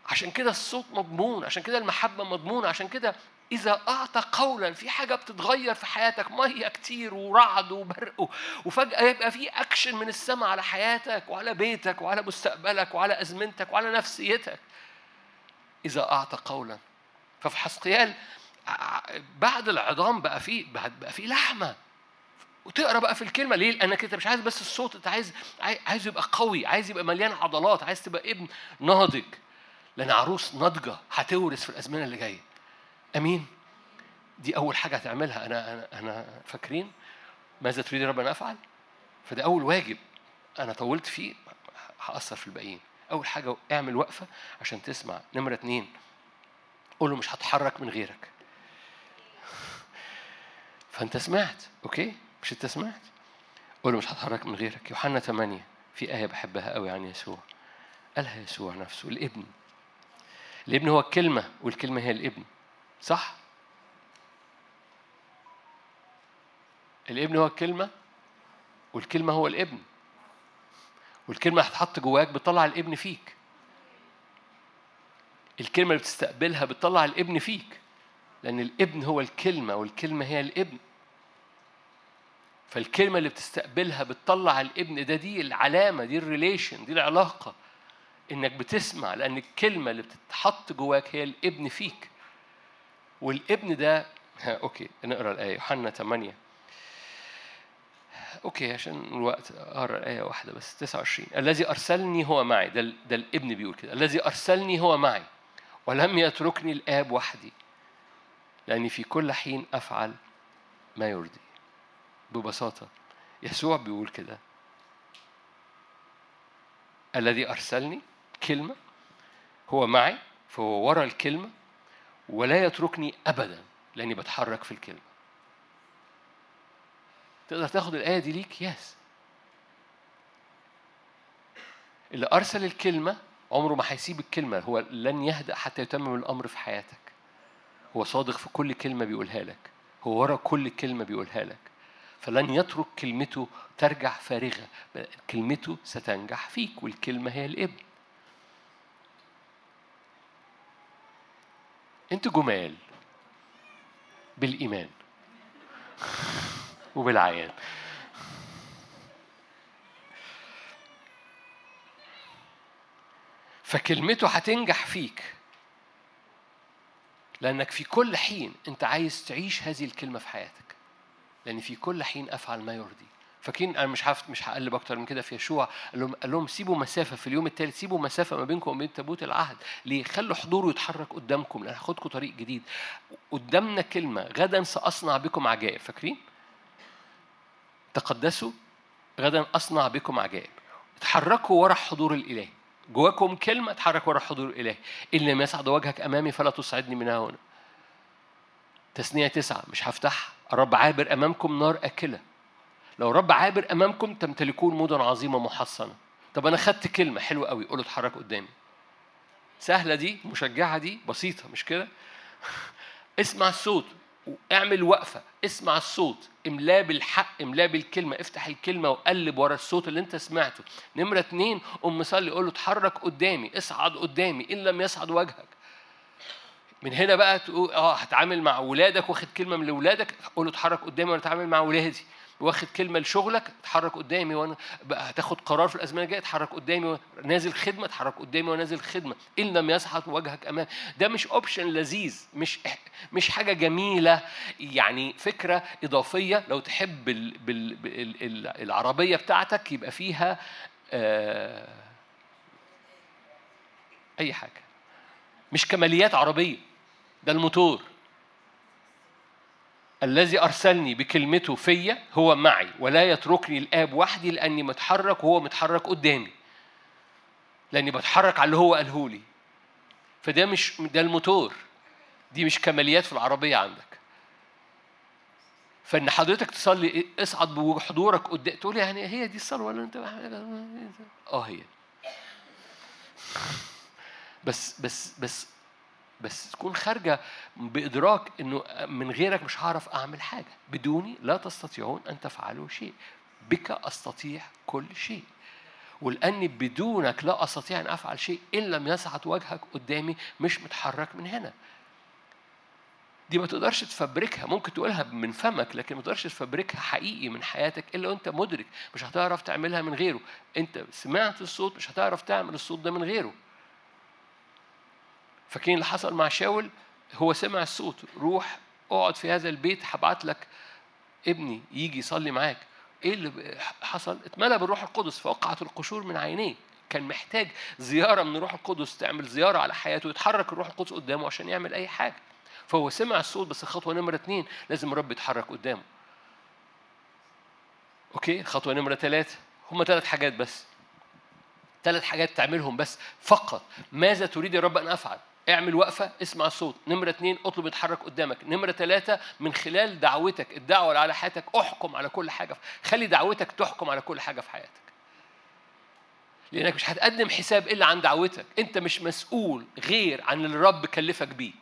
Speaker 1: عشان كده الصوت مضمون عشان كده المحبة مضمونة عشان كده إذا أعطى قولا في حاجة بتتغير في حياتك مية كتير ورعد وبرق وفجأة يبقى في أكشن من السماء على حياتك وعلى بيتك وعلى مستقبلك وعلى أزمنتك وعلى نفسيتك. إذا أعطى قولا. ففي حسقيال بعد العظام بقى في بقى في لحمة. وتقرا بقى في الكلمة ليه؟ لانك انت مش عايز بس الصوت انت عايز عايز يبقى قوي عايز يبقى مليان عضلات عايز تبقى ابن ناضج. لأن عروس ناضجه هتورث في الازمنه اللي جاية. امين؟ دي اول حاجة هتعملها. أنا أنا أنا فاكرين؟ ماذا تريد رب أن افعل فده أول واجب أنا طولت فيه. هأثر في الباقيين. أول حاجة اعمل وقفة عشان تسمع. نمرة اتنين قول له مش هتحرك من غيرك. فأنت سمعت أوكي؟ مش أنت سمعت؟ قول له مش هتحرك من غيرك. يوحنا 8 في آية بحبها قوي عن يسوع. قالها يسوع نفسه الابن. الابن هو الكلمة والكلمة هي الابن. صح؟ الابن هو الكلمة والكلمة هو الابن. والكلمة هتحط جواك بتطلع الابن فيك. الكلمة اللي بتستقبلها بتطلع الابن فيك لأن الابن هو الكلمة والكلمة هي الابن. فالكلمة اللي بتستقبلها بتطلع الابن ده دي العلامة دي الريليشن دي العلاقة إنك بتسمع لأن الكلمة اللي بتتحط جواك هي الابن فيك. والابن ده ها okay نقرا الآية يوحنا 8 okay عشان الوقت أقرأ آية واحدة بس 29 الذي أرسلني هو معي. ده, ده الابن بيقول كده. الذي أرسلني هو معي ولم يتركني الآب وحدي لأني في كل حين أفعل ما يرضي. ببساطة. يسوع بيقول كده. الذي أرسلني كلمة هو معي فهو ورا الكلمة ولا يتركني أبدا لأني بتحرك في الكلمة. تقدر تاخد الآية دي ليك؟ يس اللي أرسل الكلمة عمره ما هيسيب الكلمة هو لن يهدأ حتى يتمم الأمر في حياتك. هو صادق في كل كلمة بيقولها لك. هو ورا كل كلمة بيقولها لك. فلن يترك كلمته ترجع فارغة. كلمته ستنجح فيك والكلمة هي الإبن. انت جمال بالإيمان وبالعيان. فكلمته هتنجح فيك لأنك في كل حين أنت عايز تعيش هذه الكلمة في حياتك. لأن في كل حين أفعل ما يرضي. فاكرين أنا مش هفت مش هقلب أكتر من كده في يشوع. قال لهم قال لهم سيبوا مسافة في اليوم الثالث سيبوا مسافة ما بينكم وبين تابوت العهد. ليه؟ خلوا حضوره يتحرك قدامكم لأن هاخدكم طريق جديد. قدامنا كلمة غدا سأصنع بكم عجائب. فاكرين؟ تقدسوا غدا أصنع بكم عجائب. اتحركوا ورا حضور الإله. جواكم كلمة اتحرك ورا حضور الإله. إن لم يسعد وجهك أمامي فلا تصعدني من هنا. تثنيه تسعة مش هفتحها. الرب عابر أمامكم نار أكلة. لو الرب عابر أمامكم تمتلكون مدن عظيمة محصنة. طب أنا خدت كلمة حلوة قوي قولوا اتحرك قدامي. سهلة دي مشجعة دي بسيطة مش كده؟ اسمع الصوت اعمل وقفة. اسمع الصوت املاه بالحق املاه بالكلمة. افتح الكلمة وقلب ورا الصوت اللي انت سمعته. نمرة اتنين قوم مصلي قول له اتحرك قدامي اصعد قدامي إن لم يصعد وجهك. من هنا بقى تقول آه هتعامل مع ولادك واخد كلمة من ولادك قول له اتحرك قدامي وأنا اتعامل مع ولادي. واخد كلمة لشغلك اتحرك قدامي وأنا بقى هتاخد قرار في الأزمنة الجاية اتحرك قدامي نازل خدمة اتحرك قدامي ونازل خدمة. إن لم يسحط وجهك أمام. ده مش اوبشن لذيذ مش مش حاجة جميلة. يعني فكرة إضافية لو تحب ال بال بال العربية بتاعتك يبقى فيها آه أي حاجة. مش كماليات عربية. ده الموتور. الذي أرسلني بكلمته فيا هو معي ولا يتركني الآب وحدي لأني متحرك وهو متحرك قدامي. لأني بتحرك على اللي هو قاله لي. فده مش ده الموتور. دي مش كماليات في العربية عندك. فإن حضرتك تصلي اصعد بحضورك قدام تقول يعني هي دي الصلاة ولا أنت آه هي. بس بس بس بس تكون خارجة بإدراك إنه من غيرك مش هعرف أعمل حاجة. بدوني لا تستطيعون أن تفعلوا شيء. بك أستطيع كل شيء. ولأني بدونك لا أستطيع أن أفعل شيء إن لم يسعد وجهك قدامي مش متحرك من هنا. دي ما تقدرش تفبركها. ممكن تقولها من فمك لكن ما تقدرش تفبركها حقيقي من حياتك إلا وأنت مدرك. مش هتعرف تعملها من غيره. أنت سمعت الصوت مش هتعرف تعمل الصوت ده من غيره. فاكرين اللي حصل مع شاول؟ هو سمع الصوت. روح اقعد في هذا البيت هبعت لك ابني يجي يصلي معاك. إيه اللي حصل؟ اتملى بالروح القدس فوقعت القشور من عينيه. كان محتاج زيارة من الروح القدس تعمل زيارة على حياته يتحرك الروح القدس قدامه عشان يعمل أي حاجة. فهو سمع الصوت بس الخطوة نمرة اثنين لازم الرب يتحرك قدامه. أوكي؟ خطوه نمرة ثلاثة هم ثلاث حاجات بس. ثلاث حاجات تعملهم بس فقط. ماذا تريد يا رب أن أفعل؟ اعمل وقفة اسمع الصوت. نمرة اثنين اطلب يتحرك قدامك. نمرة ثلاثة من خلال دعوتك الدعوة اللي على حياتك احكم على كل حاجة خلي دعوتك تحكم على كل حاجة في حياتك. لأنك مش هتقدم حساب إلا عن دعوتك. أنت مش مسؤول غير عن اللي الرب كلفك بيه.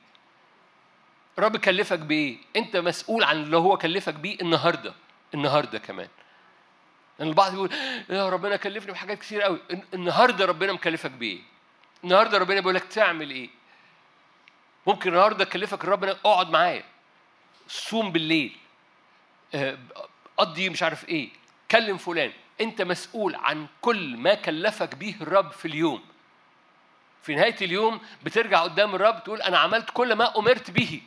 Speaker 1: الرب كلفك بإيه؟ أنت مسؤول عن اللي هو كلفك بيه النهارده. النهارده كمان. لأن البعض يقول يا ربنا كلفني بحاجات كتير قوي. النهارده ربنا مكلفك بإيه؟ النهارده ربنا بيقول لك تعمل إيه؟ ممكن النهارده كلفك الرب اقعد معايا صوم بالليل. آه، قضي مش عارف إيه. كلم فلان. انت مسؤول عن كل ما كلفك به الرب في اليوم. في نهاية اليوم بترجع قدام الرب تقول أنا عملت كل ما أمرت به.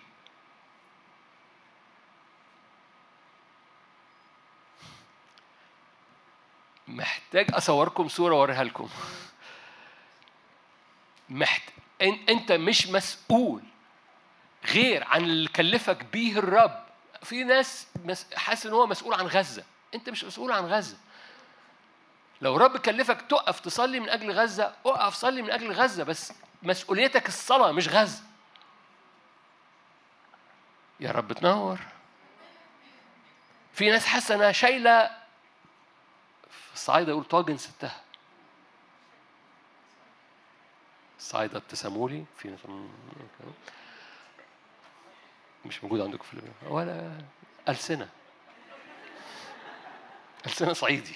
Speaker 1: محتاج أصوركم صورة وأوريها لكم. محت... أنت مش مسؤول. غير عن اللي كلفك بيه الرب. في ناس حاسس إن هو مسؤول عن غزة. أنت مش مسؤول عن غزة. لو رب كلفك تقف تصلي من أجل غزة أقف صلي من أجل غزة بس مسؤوليتك الصلاة مش غزة. يا رب تنور. في ناس حاسة إنها شايلة في الصعايده يقول طاجن ستها. الصعايده ابتسموا لي. في ناس مش موجود عندكم في ولا ألسنة. ألسنة صعيدي.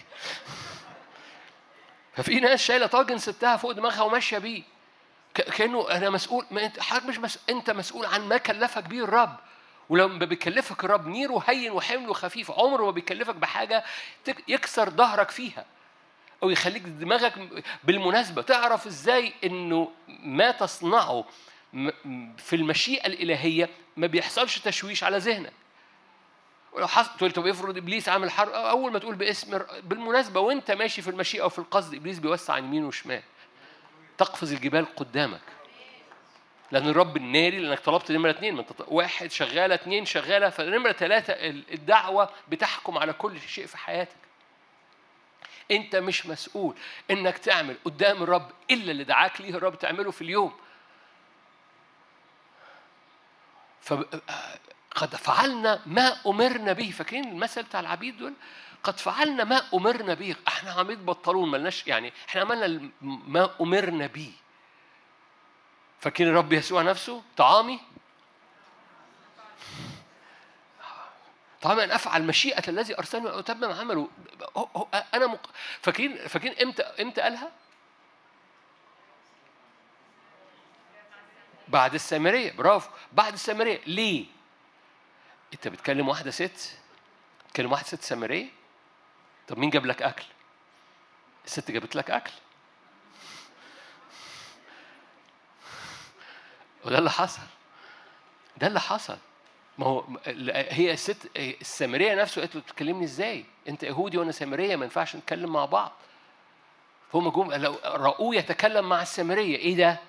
Speaker 1: ففي ناس شايلة طاجن ستها فوق دماغها وماشية بيه. كأنه أنا مسؤول ما انت حضرتك مش مسؤول أنت مسؤول عن ما كلفك بيه الرب. ولما بيكلفك الرب نيره هين وحمله خفيف عمره ما بيكلفك بحاجة يكسر ظهرك فيها. أو يخليك دماغك بالمناسبة. تعرف إزاي إنه ما تصنعه في المشيئة الإلهية ما بيحصلش تشويش على ذهنك ولو حصل تقول طب افرض إبليس عامل حرب أول ما تقول باسم بالمناسبة وأنت ماشي في المشيئة وفي القصد إبليس بيوسع يمين وشمال تقفز الجبال قدامك لأن الرب الناري لأنك طلبت نمرة اثنين واحد شغالة اثنين شغالة فنمرة ثلاثة الدعوة بتحكم على كل شيء في حياتك. أنت مش مسؤول إنك تعمل قدام الرب إلا اللي دعاك ليه الرب تعمله في اليوم. قد فعلنا ما أمرنا به. فاكرين المثل بتاع العبيد دول؟ قد فعلنا ما أمرنا به. إحنا عبيد بطلون ملناش يعني إحنا عملنا ما أمرنا به. فاكرين الرب يسوع نفسه؟ طعامي؟ طعامي أن أفعل مشيئة الذي أرسلني وأتمم عمله. أنا مق... فاكرين فاكرين إمتى إمتى قالها؟ بعد السامرية برافو بعد السامرية ليه؟ أنت بتكلم واحدة ست بتكلم واحدة ست سامرية طب مين جاب لك أكل؟ الست جابت لك أكل وده اللي حصل ده اللي حصل ما هو هي الست السامرية نفسه قالت له بتكلمني إزاي؟ أنت يهودي وأنا سامرية ما ينفعش نتكلم مع بعض. فهم جم لو رأوه يتكلم مع السامرية إيه ده؟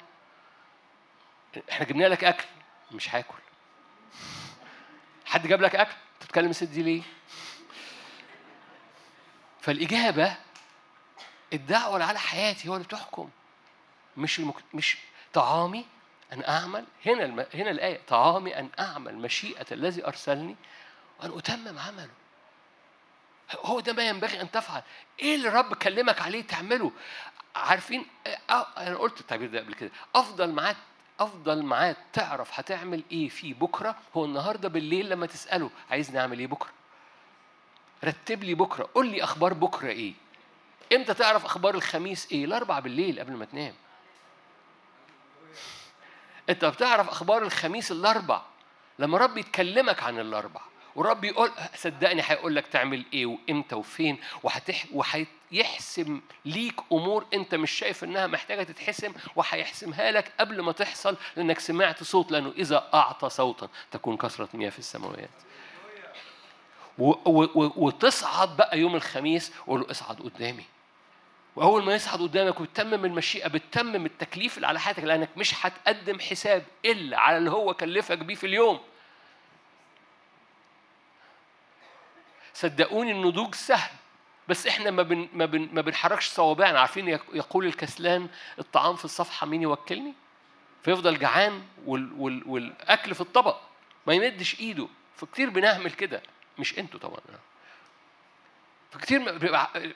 Speaker 1: إحنا جبنا لك أكل مش هاكل. حد جاب لك أكل؟ تتكلم الست دي ليه؟ فالإجابة الدعوة اللي على حياتي هو اللي بتحكم. مش المك... مش طعامي أن أعمل هنا الم... هنا الآية طعامي أن أعمل مشيئة الذي أرسلني وأن أتمم عمله. هو ده ما ينبغي أن تفعل. إيه اللي الرب كلمك عليه تعمله؟ عارفين؟ أنا قلت التعبير ده قبل كده. أفضل معاك أفضل معاه تعرف هتعمل إيه فيه بكرة. هو النهارده بالليل لما تسأله عايز نعمل إيه بكرة؟ رتب لي بكرة قول لي أخبار بكرة إيه؟ إمتى تعرف أخبار الخميس إيه؟ الاربع بالليل قبل ما تنام. أنت بتعرف أخبار الخميس الأربع؟ لما رب يتكلمك عن الأربع ورب يقول صدقني هيقول لك تعمل إيه وإمتى وفين وهتح وهيحسم ليك أمور أنت مش شايف إنها محتاجة تتحسم وهيحسمها لك قبل ما تحصل لأنك سمعت صوت لأنه إذا أعطى صوتا تكون كثرة مياه في السماوات وتصعد بقى يوم الخميس وقول له اصعد قدامي. وأول ما يصعد قدامك وتتمم المشيئة بتتمم التكليف اللي على حياتك لأنك مش هتقدم حساب إلا على اللي هو كلفك بيه في اليوم. صدقوني النضوج سهل. بس إحنا ما بن ما بن ما بنحركش صوابعنا. عارفين يق- يقول الكسلان الطعام في الصفحة مين يوكلني؟ فيفضل جعان وال وال والأكل في الطبق. ما يمدش إيده. فكتير بنعمل كده. مش أنتوا طبعا. فكتير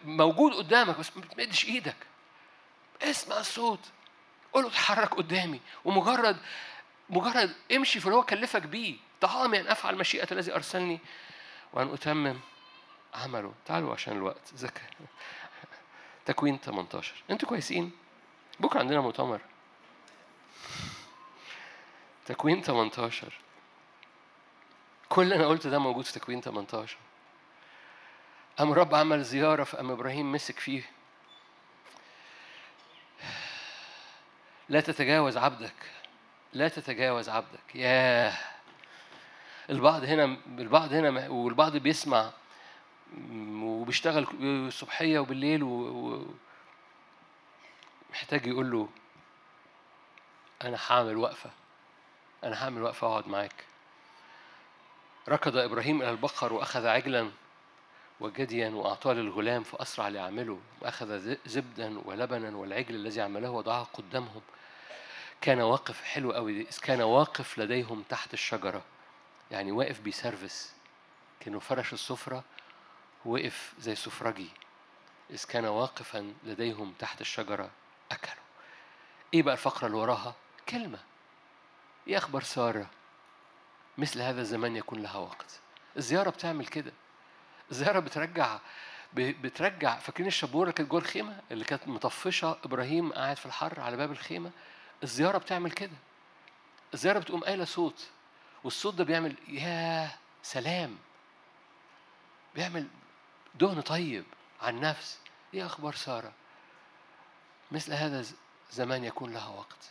Speaker 1: موجود قدامك بس ما بتمدش إيدك. اسمع الصوت. قول له اتحرك قدامي. ومجرد مجرد امشي في اللي هو كلفك بيه. طعامي ان أفعل مشيئة الذي أرسلني. وأن أتمم. عمله. تعالوا عشان الوقت. ذكر. تكوين 18 أنتوا كويسين. بكرة عندنا مؤتمر. تكوين 18 كل اللي أنا قلته ده موجود في تكوين 18 قام الرب عمل زيارة فقام إبراهيم مسك فيه. لا تتجاوز عبدك. لا تتجاوز عبدك. ياه. البعض هنا البعض هنا والبعض بيسمع وبيشتغل الصبحية وبالليل و... و... محتاج يقول له أنا هعمل وقفة أنا هعمل وقفة أقعد معاك. ركض إبراهيم إلى البقر وأخذ عجلا وجديا وأعطاه للغلام فأسرع ليعمله. وأخذ زبدا ولبنا والعجل الذي عمله وضعه قدامهم. كان واقف حلو قوي كان واقف لديهم تحت الشجرة. يعني واقف بيسرفس. كانوا فرش السفرة وقف زي سفرجي إذ كان واقفا لديهم تحت الشجرة أكلوا. إيه بقى الفقرة اللي وراها؟ كلمة. إيه أخبار سارة؟ مثل هذا الزمان يكون لها وقت. الزيارة بتعمل كده. الزيارة بترجع بترجع فاكرين الشبورة اللي كانت جوه الخيمة؟ اللي كانت مطفشة إبراهيم قاعد في الحر على باب الخيمة؟ الزيارة بتعمل كده. الزيارة بتقوم قايلة صوت والصوت ده بيعمل يا سلام. بيعمل دهن طيب على النفس إيه أخبار سارة؟ مثل هذا زمان يكون لها وقت.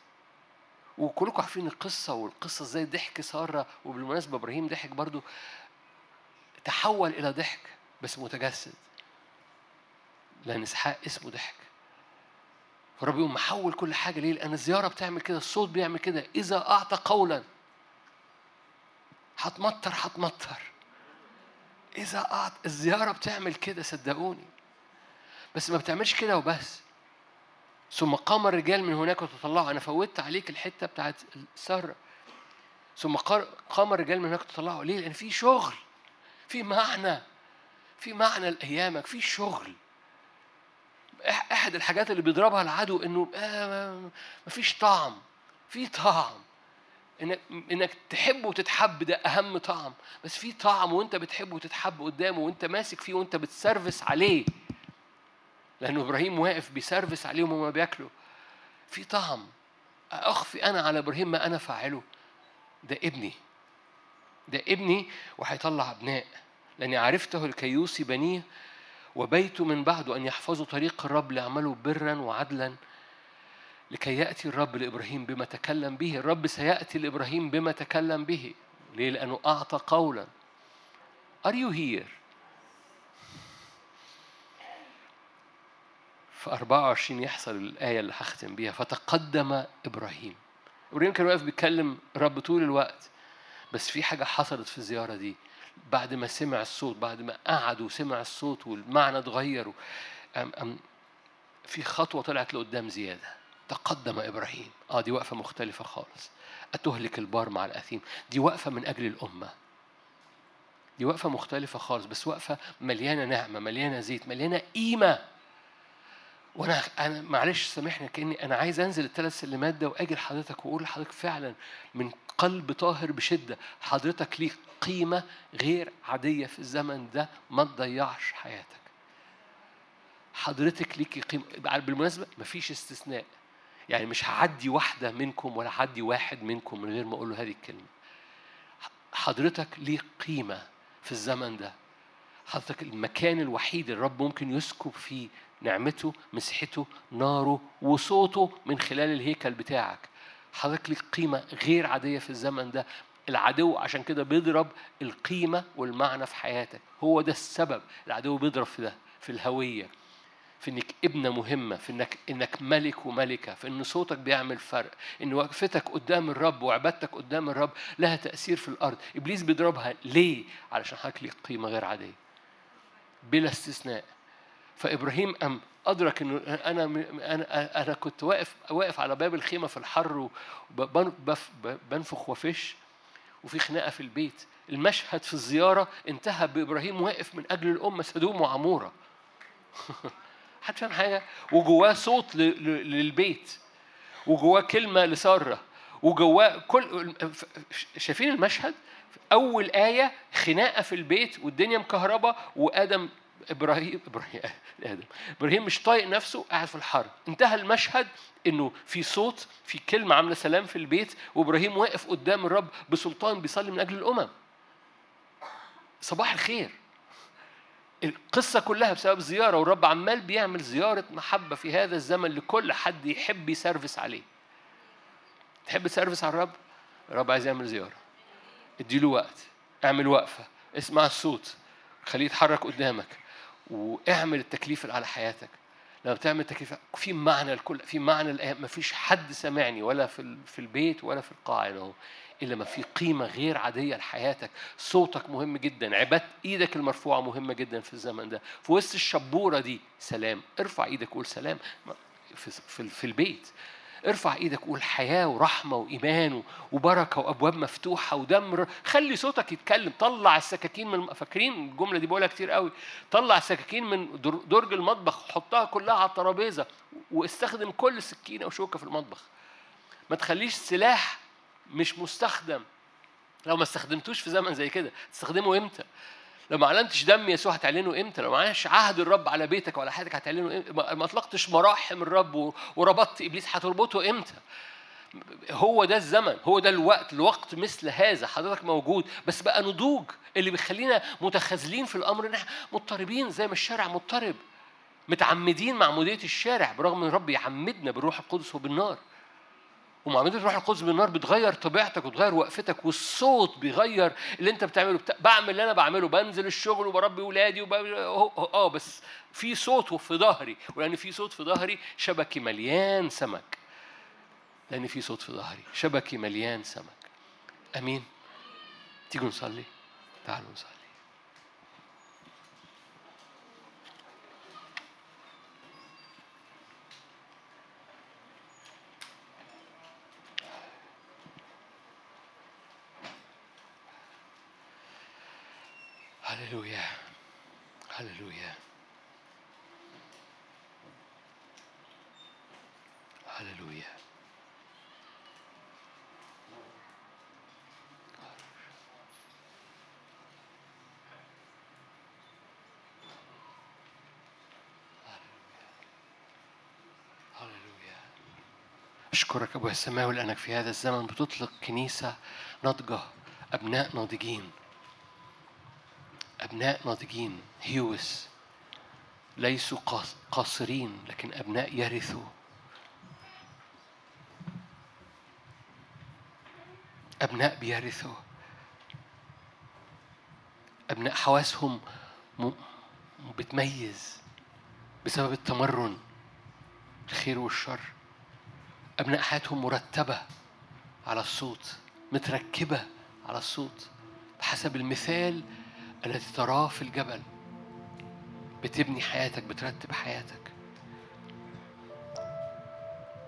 Speaker 1: وكلكم عارفين القصة والقصة إزاي ضحك سارة وبالمناسبة إبراهيم ضحك برضو. تحول إلى ضحك بس متجسد. لأن إسحاق اسمه ضحك. فرب يقوم محول كل حاجة ليه؟ لأن الزيارة بتعمل كده الصوت بيعمل كده. إذا أعطى قولا هتمطر هتمطر. إذا أعط الزيارة بتعمل كده صدقوني. بس ما بتعملش كده وبس. ثم قام الرجال من هناك وتطلعوا. أنا فوتت عليك الحتة بتاعت سارة ثم قام الرجال من هناك وتطلعوا. ليه؟ لأن في شغل. في معنى. في معنى لأيامك. في شغل. أحد الحاجات اللي بيضربها العدو إنه آه مفيش طعم. في طعم. انك إنك تحب وتتحب ده أهم طعم. بس في طعم وأنت بتحب وتتحب قدامه وأنت ماسك فيه وأنت بتسرفس عليه. لأنه إبراهيم واقف بيسرفس عليهم وهما بياكلوا. في طعم. أخفي أنا على إبراهيم ما أنا فاعله. ده ابني. ده ابني وهيطلع أبناء. لأني عرفته لكي يوصي بنيه وبيت من بعده أن يحفظوا طريق الرب ليعملوا برا وعدلا. لكي يأتي الرب لإبراهيم بما تكلم به. الرب سيأتي لإبراهيم بما تكلم به. ليه؟ لأنه أعطى قولا. Are you here؟ في 24 يحصل الآية اللي هختم بيها. فتقدم إبراهيم. إبراهيم كان واقف بيتكلم الرب طول الوقت. بس في حاجة حصلت في الزيارة دي. بعد ما سمع الصوت بعد ما قعد وسمع الصوت والمعنى اتغير في خطوة طلعت لقدام زيادة. تقدم إبراهيم. آه دي وقفة مختلفة خالص. أتهلك البار مع الأثيم. دي وقفة من أجل الأمة. دي وقفة مختلفة خالص بس وقفة مليانة نعمة مليانة زيت مليانة قيمة. وأنا أنا معلش سامحني كأني أنا عايز أنزل الثلاث سلمات ده وأجي لحضرتك وأقول لحضرتك فعلا من قلب طاهر بشدة حضرتك ليك قيمة غير عادية في الزمن ده؟ ما تضيعش حياتك. حضرتك ليكي قيمة. بالمناسبة مفيش استثناء. يعني مش هعدي واحدة منكم ولا هعدي واحد منكم من غير ما أقول له هذه الكلمة. حضرتك ليه قيمة في الزمن ده؟ حضرتك المكان الوحيد الرب ممكن يسكب فيه نعمته مسحته ناره وصوته من خلال الهيكل بتاعك. حضرتك ليك قيمة غير عادية في الزمن ده؟ العدو عشان كده بيضرب القيمة والمعنى في حياتك. هو ده السبب العدو بيضرب في ده في الهوية. في إنك ابنة مهمة في إنك إنك ملك وملكة في إن صوتك بيعمل فرق إن وقفتك قدام الرب وعبادتك قدام الرب لها تأثير في الأرض. إبليس بيضربها ليه؟ علشان حضرتك ليك قيمة غير عادية. بلا استثناء. فإبراهيم أم أدرك إنه أنا أنا أنا كنت واقف واقف على باب الخيمة في الحر وبنفخ وفش وفي خناقة في البيت. المشهد في الزيارة انتهى بإبراهيم واقف من أجل الأمة سدوم وعمورة. حد فاهم حاجة؟ وجواه صوت للبيت وجواه كلمة لسارة وجواه كل شايفين المشهد؟ أول آية خناقة في البيت والدنيا مكهربة وآدم إبراهيم إبراهيم آدم إبراهيم مش طايق نفسه قاعد في الحر انتهى المشهد إنه في صوت في كلمة عاملة سلام في البيت وإبراهيم واقف قدام الرب بسلطان بيصلي من أجل الأمم. صباح الخير. القصة كلها بسبب زيارة والرب عمال بيعمل زيارة محبة في هذا الزمن لكل حد يحب يسرفس عليه. تحب تسرفس على الرب؟ الرب عايز يعمل زيارة. اديله وقت. اعمل وقفة. اسمع الصوت. خليه يتحرك قدامك. واعمل التكليف على حياتك. لما بتعمل تكليف في معنى الكل في معنى الأيام ما فيش حد سامعني ولا في في البيت ولا في القاعة هنا إلا ما في قيمة غير عادية لحياتك. صوتك مهم جدا عبادة إيدك المرفوعة مهمة جدا في الزمن ده. في وسط الشبورة دي سلام. ارفع إيدك قول سلام. في, في, في البيت. ارفع إيدك قول حياة ورحمة وإيمان وبركة وأبواب مفتوحة ودمر. خلي صوتك يتكلم. طلع السكاكين من فاكرين الجملة دي؟ بقولها كتير قوي. طلع السكاكين من درج المطبخ حطها كلها على الترابيزة واستخدم كل سكينة وشوكة في المطبخ. ما تخليش سلاح مش مستخدم. لو ما استخدمتوش في زمن زي كده تستخدمه إمتى؟ لو ما اعلنتش دم يسوع هتعلنه إمتى؟ لو ما عملتش عهد الرب على بيتك وعلى حياتك هتعلنه إمتى؟ ما اطلقتش مراحم الرب وربطت إبليس هتربطه إمتى؟ هو ده الزمن هو ده الوقت الوقت مثل هذا حضرتك موجود بس بقى نضوج اللي بيخلينا متخاذلين في الأمر إن إحنا مضطربين زي ما الشارع مضطرب متعمدين معموديه الشارع برغم إن الرب يعمدنا بالروح القدس وبالنار ومعاملة الروح القدس بالنار بتغير طبيعتك وتغير وقفتك والصوت بيغير اللي انت بتعمله. بتا... بعمل اللي أنا بعمله بنزل الشغل وبربي ولادي وب... آه بس في صوت في ظهري. ولأن في صوت في ظهري شبكي مليان سمك. لأن في صوت في ظهري شبكي مليان سمك. آمين. تيجوا نصلي؟ تعالوا نصلي هللويا هللويا هللويا أشكرك أبويا السماوي لأنك في هذا الزمن بتطلق كنيسة ناضجة أبناء ناضجين. أبناء ناضجين هيوس. ليسوا قاصرين لكن أبناء يرثوا. أبناء بيرثوا. أبناء حواسهم بتميز بسبب التمرن الخير والشر. أبناء حياتهم مرتبة على الصوت متركبة على الصوت. بحسب المثال الذي تراه في الجبل. بتبني حياتك بترتب حياتك.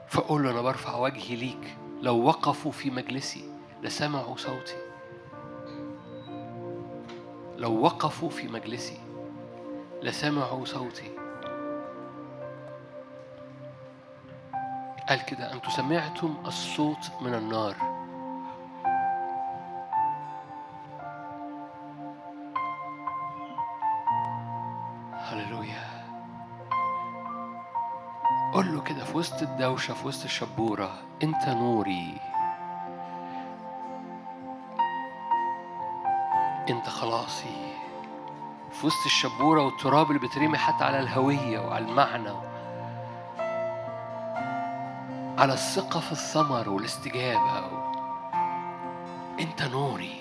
Speaker 1: فقول له أنا برفع وجهي ليك. لو وقفوا في مجلسي لسمعوا صوتي. لو وقفوا في مجلسي لسمعوا صوتي. قال كده أنتم سمعتم الصوت من النار. قول له كده في وسط الدوشة في وسط الشبورة أنت نوري. أنت خلاصي. في وسط الشبورة والتراب اللي بترمي حتى على الهوية وعلى المعنى. على الثقة في الثمر والاستجابة. أنت نوري.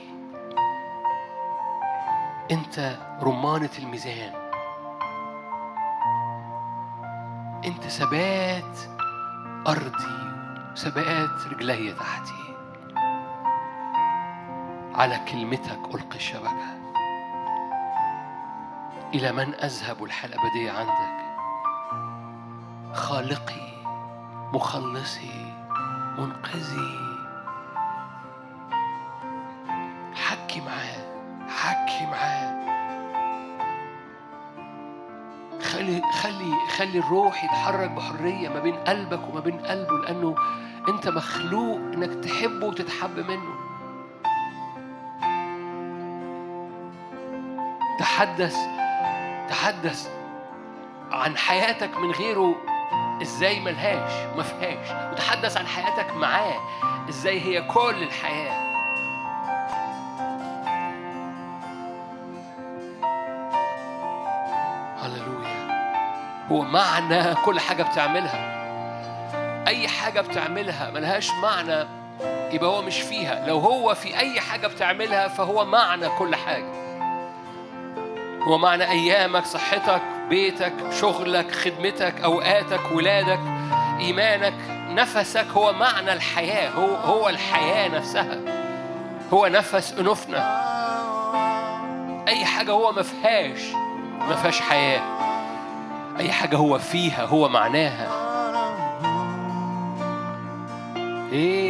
Speaker 1: أنت رمانة الميزان. أنت ثبات أرضي ثبات رجلي تحتي. على كلمتك ألقي الشبكه إلى من أذهب الحياة الابديه عندك؟ خالقي. مخلصي منقذي. حكي معاه حكي معاه. خلي خلي خلي الروح يتحرك بحرية ما بين قلبك وما بين قلبه لأنه أنت مخلوق إنك تحبه وتتحب منه. تحدث تحدث عن حياتك من غيره إزاي ملهاش ما فيهاش وتحدث عن حياتك معاه إزاي هي كل الحياة. هللويا. هو معنى كل حاجة بتعملها. أي حاجة بتعملها ملهاش معنى يبقى هو مش فيها. لو هو في أي حاجة بتعملها فهو معنى كل حاجة. هو معنى أيامك صحتك بيتك شغلك خدمتك أوقاتك ولادك إيمانك نفسك هو معنى الحياة هو هو الحياة نفسها. هو نفس أنوفنا. أي حاجة هو ما فيهاش حياة. أي حاجة هو فيها هو معناها. إيه؟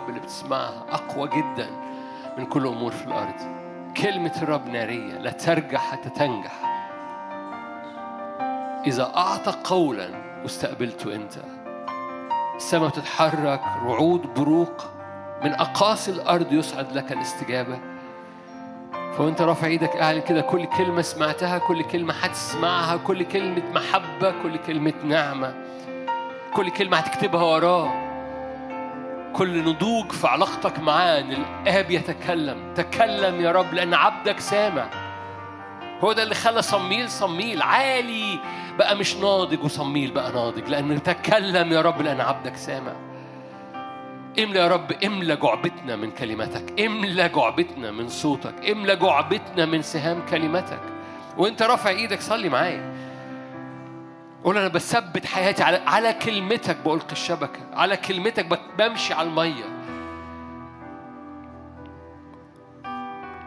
Speaker 1: الرب اللي بتسمعها أقوى جدا من كل أمور في الأرض. كلمة الرب نارية لا ترجع حتى تنجح. إذا أعطى قولا واستقبلته أنت. السماء بتتحرك رعود بروق. من أقاصي الأرض يصعد لك الاستجابة. فوانت رافع إيدك اعلن كده كل كلمة سمعتها كل كلمة هتسمعها كل كلمة محبة كل كلمة نعمة. كل كلمة هتكتبها وراه. كل نضوج في علاقتك معاه إن الآب يتكلم. تكلم يا رب لأن عبدك سامع. هو ده اللي خلى صميل صميل عالي بقى مش ناضج وصميل بقى ناضج لأنه تكلم يا رب لأن عبدك سامع. املى يا رب املى جعبتنا من كلمتك املى جعبتنا من صوتك املى جعبتنا من سهام كلمتك وانت رافع إيدك صلي معايا. قول أنا بثبت حياتي على على كلمتك بألقي الشبكة على كلمتك بمشي على المية.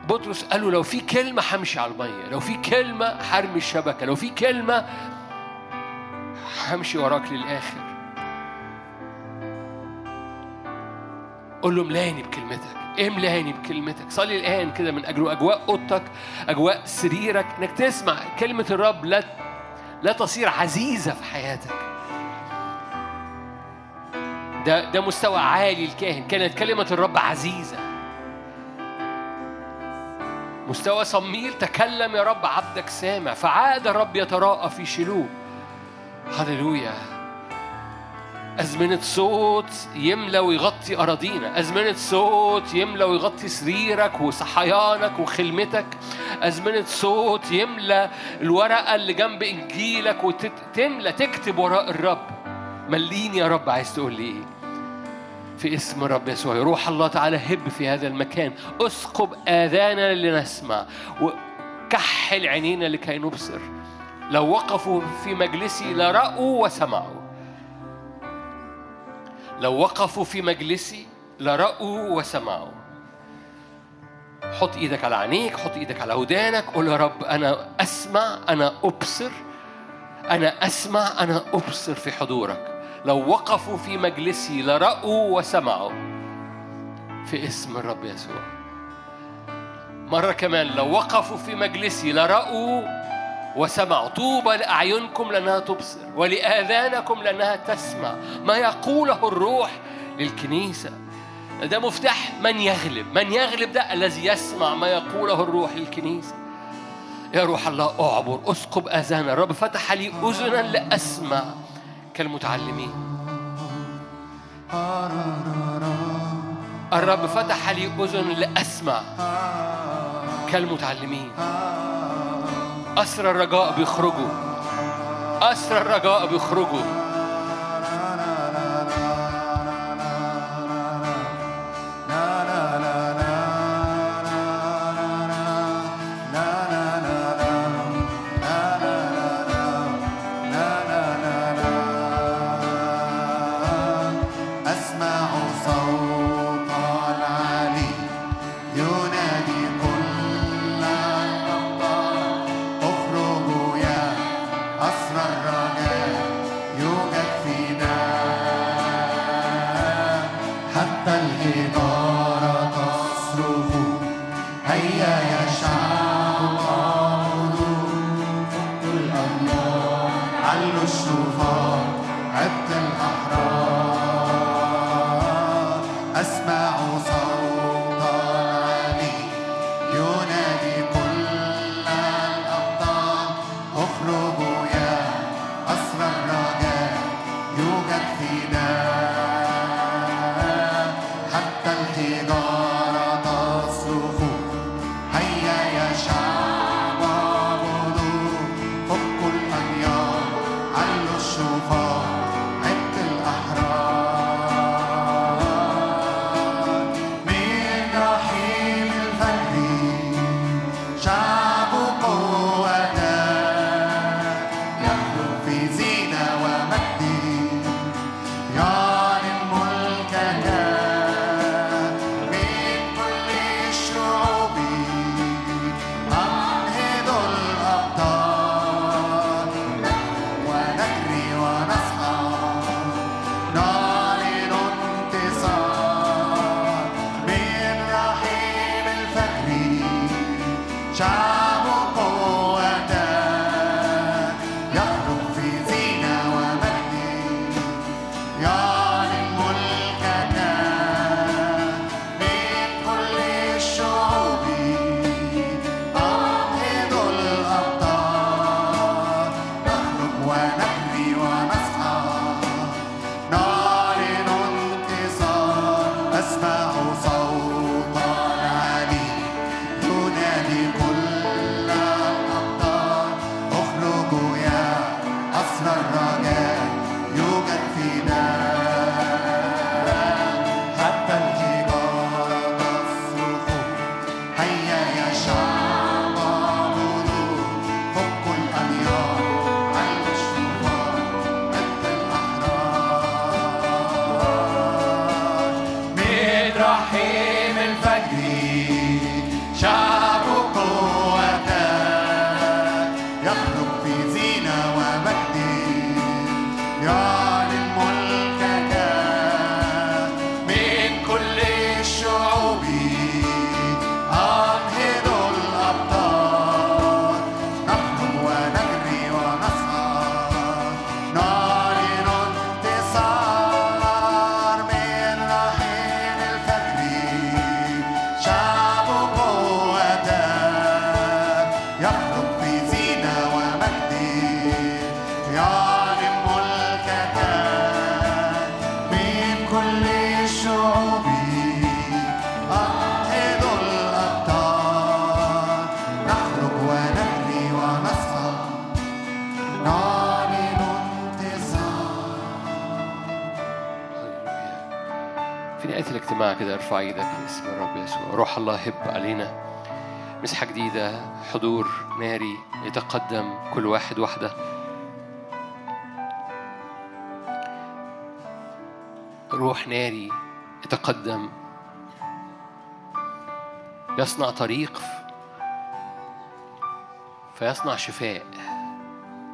Speaker 1: بطرس قال له لو في كلمة همشي على المية لو في كلمة هرمي الشبكة لو في كلمة همشي وراك للآخر. قول له املاني بكلمتك املاني بكلمتك؟ صلي الآن كده من أجل أجواء أوضتك أجواء سريرك إنك تسمع كلمة الرب لا لا تصير عزيزة في حياتك. ده ده مستوى عالي الكاهن. كانت كلمة الرب عزيزة. مستوى صميل تكلم يا رب عبدك سامع. فعاد الرب يتراءى في شيلوه. هللويا. أزمنة صوت يملى ويغطي أراضينا. أزمنة صوت يملى ويغطي سريرك وصحيانك وخلمتك. أزمنة صوت يملى الورقة اللي جنب إنجيلك وتملى تكتب وراء الرب. مليني يا رب عايز تقول لي إيه؟ في اسم الرب يسوع. روح الله تعالى هب في هذا المكان. أسقب آذانا لنسمع وكحل عينينا لكي نبصر. لو وقفوا في مجلسي لرأوا وسمعوا. لو وقفوا في مجلسي لرأوا وسمعوا. حط إيدك على عينيك حط إيدك على ودانك قول يا رب أنا أسمع أنا أبصر. أنا أسمع أنا أبصر في حضورك. لو وقفوا في مجلسي لرأوا وسمعوا. في اسم الرب يسوع. مرة كمان لو وقفوا في مجلسي لرأوا وسمعوا طوبى لأعينكم لأنها تبصر ولآذانكم لأنها تسمع ما يقوله الروح للكنيسة. ده مفتاح من يغلب من يغلب ده الذي يسمع ما يقوله الروح للكنيسة. يا روح الله أعبر أسقب أذانا. الرب فتح لي أذنا لأسمع كالمتعلمين. الرب فتح لي أذن لأسمع كالمتعلمين. أسر الرجاء بيخرجوا. أسر الرجاء بيخرجوا. Tchau. ارفع إيدك باسم الرب يسوع. روح الله هب علينا مسحة جديدة حضور ناري يتقدم كل واحد واحدة روح ناري يتقدم. يصنع طريق فيصنع شفاء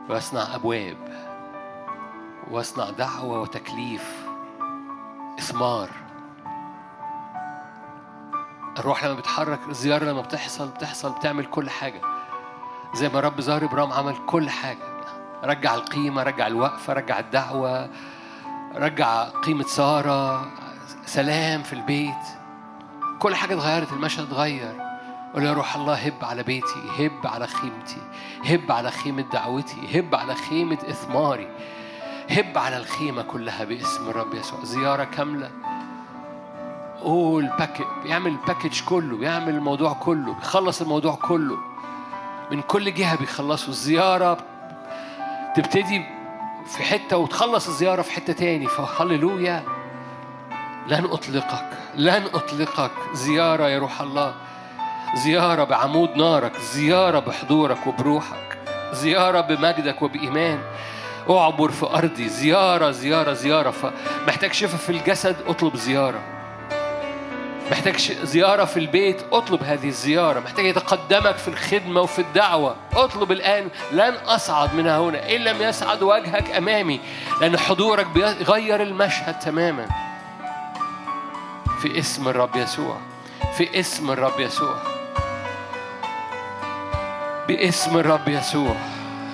Speaker 1: ويصنع أبواب ويصنع دعوة وتكليف إثمار. الروح لما بتحرك الزيارة لما بتحصل بتحصل بتعمل كل حاجة. زي ما رب ظهر إبراهيم عمل كل حاجة. رجع القيمة رجع الوقفة رجع الدعوة رجع قيمة سارة سلام في البيت. كل حاجة اتغيرت المشهد اتغير. قول يا روح الله هب على بيتي هب على خيمتي هب على خيمة دعوتي هب على خيمة إثماري هب على الخيمة كلها باسم الرب يسوع. زيارة كاملة. full pack بيعمل ال package كله بيعمل الموضوع كله بيخلص الموضوع كله. من كل جهة بيخلصوا الزيارة تبتدي في حتة وتخلص الزيارة في حتة تاني. فهللويا لن أطلقك لن أطلقك. زيارة يا روح الله. زيارة بعمود نارك. زيارة بحضورك وبروحك. زيارة بمجدك وبإيمان. أعبر في أرضي. زيارة زيارة زيارة. فمحتاج شفاء في الجسد. أطلب زيارة. محتاج زيارة في البيت اطلب هذه الزيارة. محتاج يتقدمك في الخدمة وفي الدعوة. اطلب الآن لن أصعد من هنا إن لم يسعد وجهك أمامي لأن حضورك بيغير المشهد تماما. في اسم الرب يسوع في اسم الرب يسوع. باسم الرب يسوع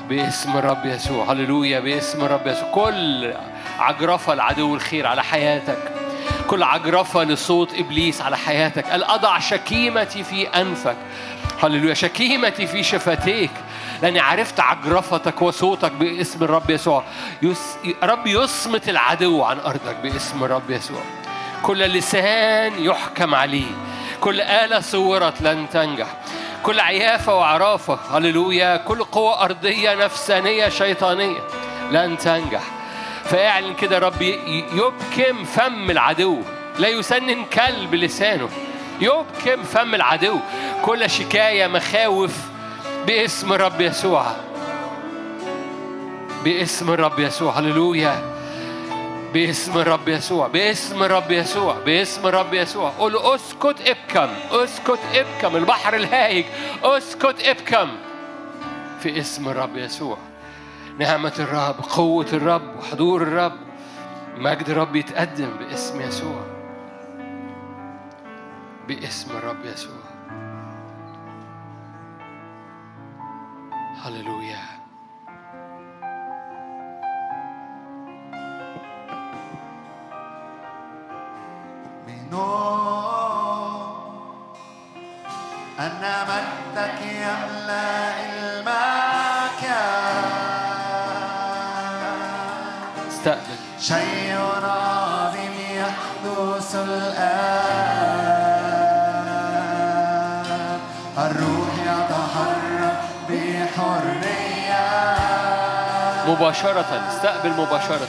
Speaker 1: باسم الرب يسوع. هللويا باسم الرب يسوع. كل عجرفة العدو الخير على حياتك. كل عجرفة لصوت إبليس على حياتك. قال أضع شكيمتي في أنفك. هللويا. شكيمتي في شفتيك. لأني عرفت عجرفتك وصوتك باسم الرب يسوع. يس... رب يصمت العدو عن أرضك باسم الرب يسوع. كل لسان يحكم عليه. كل آلة صورت لن تنجح. كل عيافة وعرافة. هللويا. كل قوة أرضية نفسانية شيطانية لن تنجح. فاعلن كده رب يبكم فم العدو لا يسنن كلب لسانه. يبكم فم العدو كل شكاية مخاوف باسم الرب يسوع. باسم الرب يسوع هللويا. باسم الرب يسوع باسم الرب يسوع باسم الرب يسوع. قول اسكت ابكم اسكت ابكم البحر الهائج اسكت ابكم في اسم الرب يسوع. نعمة الرب قوة الرب وحضور الرب. مجد الرب يتقدم باسم يسوع. باسم الرب يسوع. هللويا.
Speaker 2: منون أن مجدك يملأ المكان شيء عظيم يحدث الآن الروح يتحرك بحرية
Speaker 1: مباشرة استقبل مباشرة.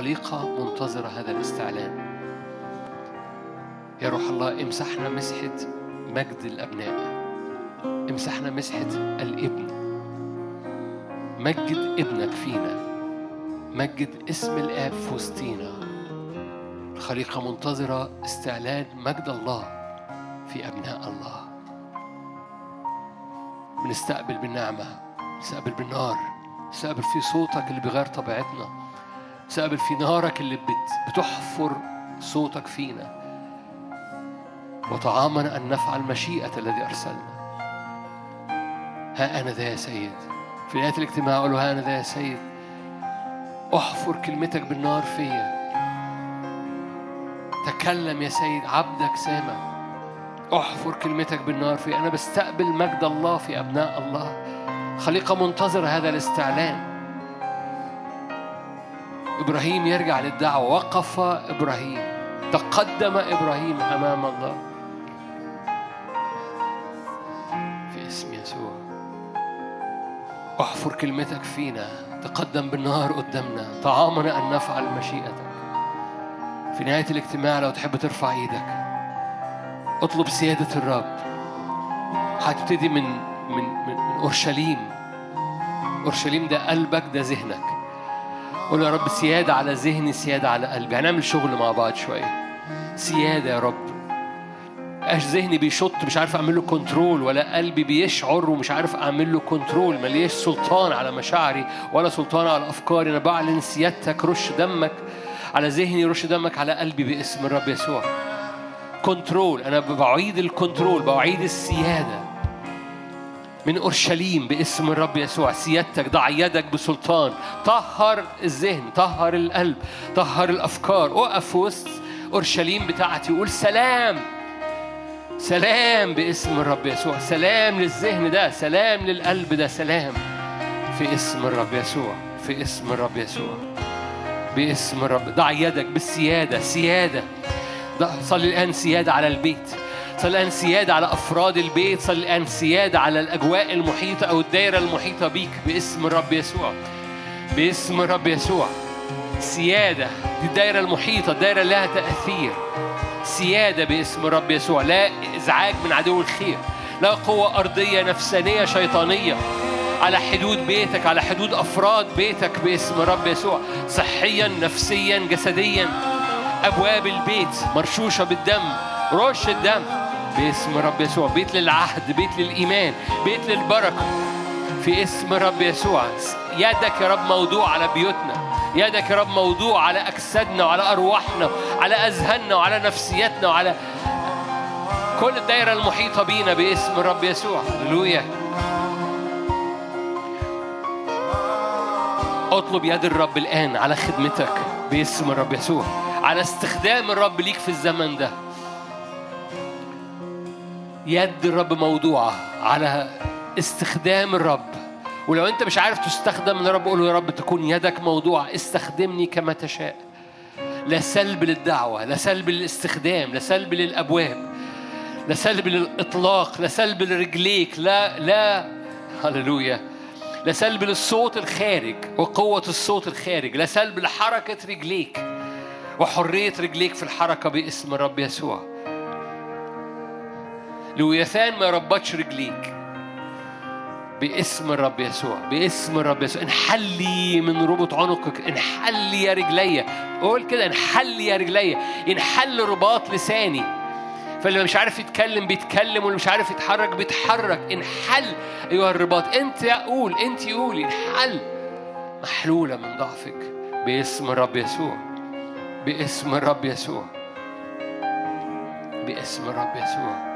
Speaker 1: الخليقة منتظرة هذا الاستعلان يا روح الله امسحنا مسحة مجد الأبناء. امسحنا مسحة الابن. مجد ابنك فينا. مجد اسم الآب في وسطينا الخليقة منتظرة استعلان مجد الله في أبناء الله. بنستقبل بالنعمة بنستقبل بالنار بنستقبل في صوتك اللي بيغير طبيعتنا. بنستقبل في نارك اللي بت- بتحفر صوتك فينا. وطعامنا أن نفعل مشيئة الذي أرسلنا. ها أنا ذا يا سيد. في نهاية الاجتماع أقول ها أنا ذا يا سيد. أحفر كلمتك بالنار فيا. تكلم يا سيد عبدك سامع. أحفر كلمتك بالنار فيا. أنا بستقبل مجد الله في أبناء الله. خليقة منتظرة هذا الاستعلان. إبراهيم يرجع للدعوة. وقف إبراهيم. تقدم إبراهيم أمام الله. في اسم يسوع. احفر كلمتك فينا. تقدم بالنهار قدامنا. طعامنا أن نفعل مشيئتك. في نهاية الاجتماع لو تحب ترفع إيدك. اطلب سيادة الرب. هتبتدي من من من, من أورشليم. أورشليم ده قلبك ده ذهنك. قول يا رب سيادة على ذهني سيادة على قلبي. هنعمل شغل مع بعض شوية. سيادة يا رب. مبقاش ذهني بيشط مش عارف أعمل له control ولا قلبي بيشعر ومش عارف أعمل له control مليش سلطان على مشاعري ولا سلطان على أفكاري. أنا بعلن سيادتك رش دمك على ذهني رش دمك على قلبي باسم الرب يسوع. control أنا بعيد ال control بعيد السيادة. من أورشليم باسم الرب يسوع. سيادتك ضع يدك بسلطان. طهر الذهن طهر القلب طهر الأفكار. اقف في وسط أورشليم بتاعتي وقول سلام. سلام باسم الرب يسوع. سلام للذهن ده سلام للقلب ده سلام في اسم الرب يسوع في اسم الرب يسوع باسم الرب. ضع يدك بالسيادة سيادة. صلي الآن سيادة على البيت. صلي الآن سيادة على أفراد البيت صلي الآن سيادة على الأجواء المحيطة أو الدائرة المحيطة بيك باسم الرب يسوع. باسم الرب يسوع. سيادة دي الدائرة المحيطة الدائرة لها تأثير. سيادة باسم الرب يسوع. لا إزعاج من عدو الخير. لا قوة أرضية نفسانية شيطانية. على حدود بيتك على حدود أفراد بيتك باسم الرب يسوع. صحيا نفسيا جسديا. أبواب البيت مرشوشة بالدم رش الدم. باسم الرب يسوع. بيت للعهد بيت للإيمان بيت للبركة. في اسم الرب يسوع. يدك يا رب موضوع على بيوتنا. يدك يا رب موضوع على أجسادنا وعلى أرواحنا على أذهاننا وعلى نفسيتنا وعلى كل الدائرة المحيطة بينا باسم الرب يسوع. هللويا. اطلب يد الرب الآن على خدمتك باسم الرب يسوع على استخدام الرب ليك في الزمن ده. يد الرب موضوعة على استخدام الرب. ولو انت مش عارف تستخدم من الرب قول يا رب تكون يدك موضوعة. استخدمني كما تشاء. لا سلب للدعوة لا سلب للاستخدام لا سلب للأبواب لا سلب للإطلاق لا سلب لرجليك لا لا هللويا. لا سلب للصوت الخارج وقوة الصوت الخارج لا سلب لحركة رجليك وحرية رجليك في الحركة باسم الرب يسوع. لويثان ما ربطش رجليك. باسم الرب يسوع باسم الرب يسوع. انحلي من ربط عنقك انحلي يا رجليا قول كده انحلي يا رجليا انحل رباط لساني. فاللي مش عارف يتكلم بيتكلم واللي مش عارف يتحرك بيتحرك. انحل أيها الرباط. انت قول انت قولي انحل. محلولة من ضعفك. باسم الرب يسوع. باسم الرب يسوع. باسم الرب يسوع.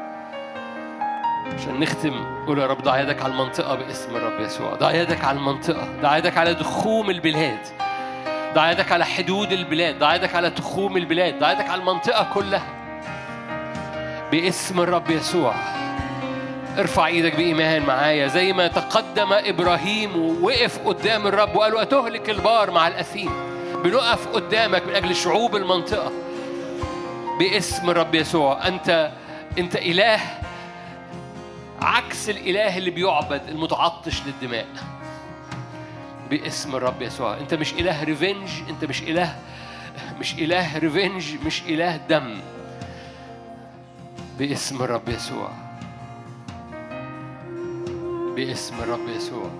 Speaker 1: عشان نختم قول يا رب ضع يدك على المنطقة باسم الرب يسوع. ضع يدك على المنطقة ضع يدك على دخوم البلاد. ضع يدك على حدود البلاد ضع يدك على تخوم البلاد ضع يدك على المنطقة كلها باسم الرب يسوع. ارفع إيدك بإيمان معايا. زي ما تقدم إبراهيم ووقف قدام الرب وقال أتهلك البار مع الأثيم. بنقف قدامك من أجل شعوب المنطقة باسم الرب يسوع. أنت أنت إله
Speaker 2: عكس الإله اللي بيعبد المتعطش للدماء. باسم الرب يسوع. انت مش إله revenge انت مش إله مش إله revenge مش إله دم. باسم الرب يسوع. باسم الرب يسوع.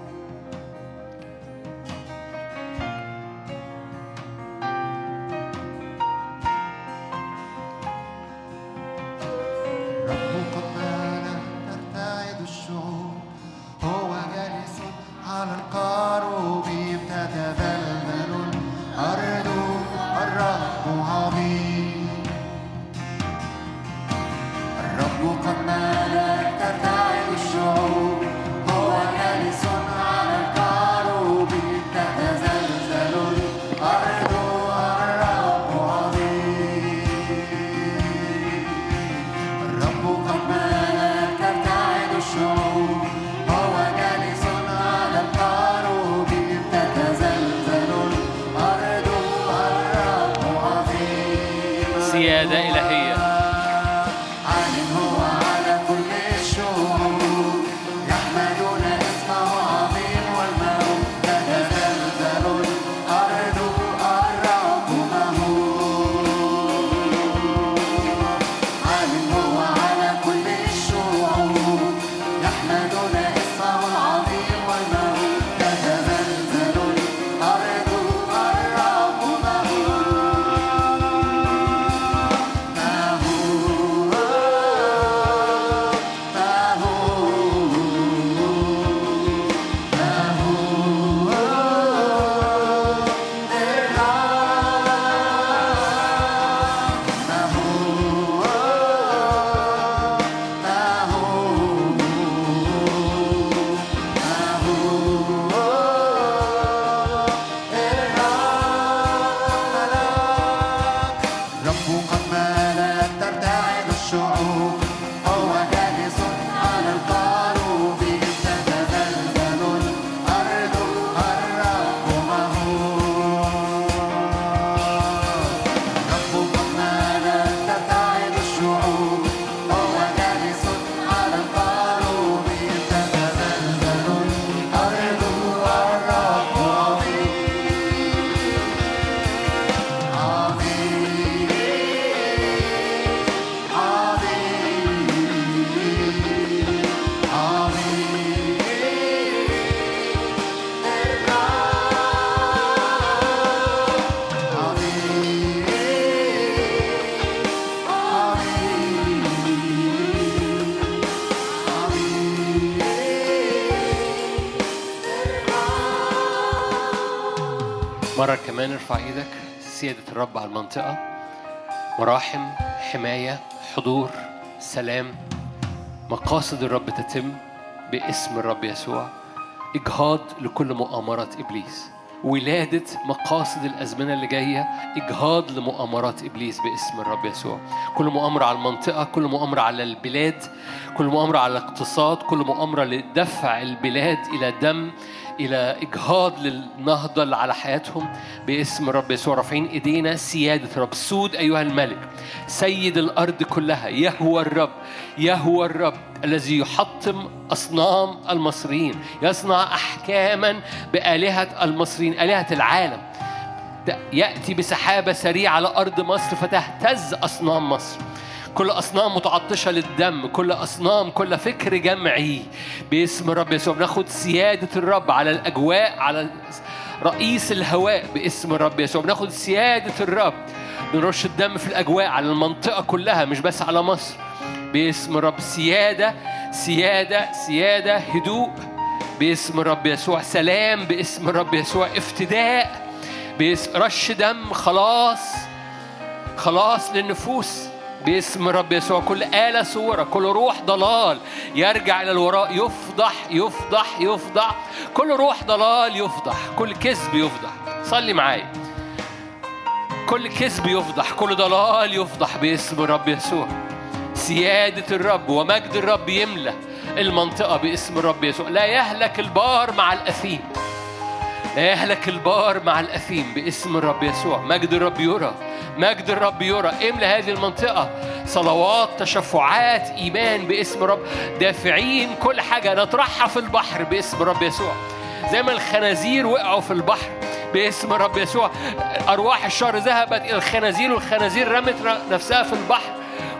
Speaker 2: ارفع إيدك سيادة الرب على المنطقة. مراحم حماية حضور سلام. مقاصد الرب تتم باسم الرب يسوع. إجهاض لكل مؤامرات إبليس. ولادة مقاصد الأزمنة اللي جاية إجهاض لمؤامرات إبليس باسم الرب يسوع. كل مؤامرة على المنطقة كل مؤامرة على البلاد كل مؤامرة على الاقتصاد كل مؤامرة لدفع البلاد إلى دم. إلى إجهاض للنهضة اللي على حياتهم باسم الرب يسوع. رافعين إيدينا سيادة الرب. سود أيها الملك سيد الأرض كلها يهوى الرب يهوى الرب الذي يحطم أصنام المصريين يصنع أحكاما بآلهة المصريين آلهة العالم. يأتي بسحابة سريعة على أرض مصر فتهتز أصنام مصر. كل أصنام متعطشة للدم كل أصنام كل فكر جمعي. باسم الرب يسوع بناخد سيادة الرب على الأجواء على رئيس الهواء باسم الرب يسوع. بناخد سيادة الرب بنرش الدم في الأجواء على المنطقة كلها مش بس على مصر. باسم الرب سيادة سيادة سيادة هدوء. باسم الرب يسوع سلام باسم الرب يسوع افتداء. باسم رش دم خلاص خلاص للنفوس. باسم الرب يسوع. كل آلة صورة كل روح ضلال يرجع إلى الوراء. يفضح يفضح يفضح. كل روح ضلال يفضح. كل كذب يفضح. صلي معايا. كل كذب يفضح كل ضلال يفضح باسم الرب يسوع. سيادة الرب ومجد الرب يملى المنطقة باسم الرب يسوع. لا يهلك البار مع الأثيم. لا يهلك البار مع الأثيم باسم الرب يسوع. مجد الرب يرى
Speaker 1: مجد الرب يرى. إملى هذه المنطقة. صلوات تشفعات إيمان باسم رب دافعين كل حاجة. نطرحها في البحر باسم رب يسوع. زي ما الخنازير وقعوا في البحر باسم رب يسوع. أرواح الشر ذهبت إلى الخنازير والخنازير رمت نفسها في البحر.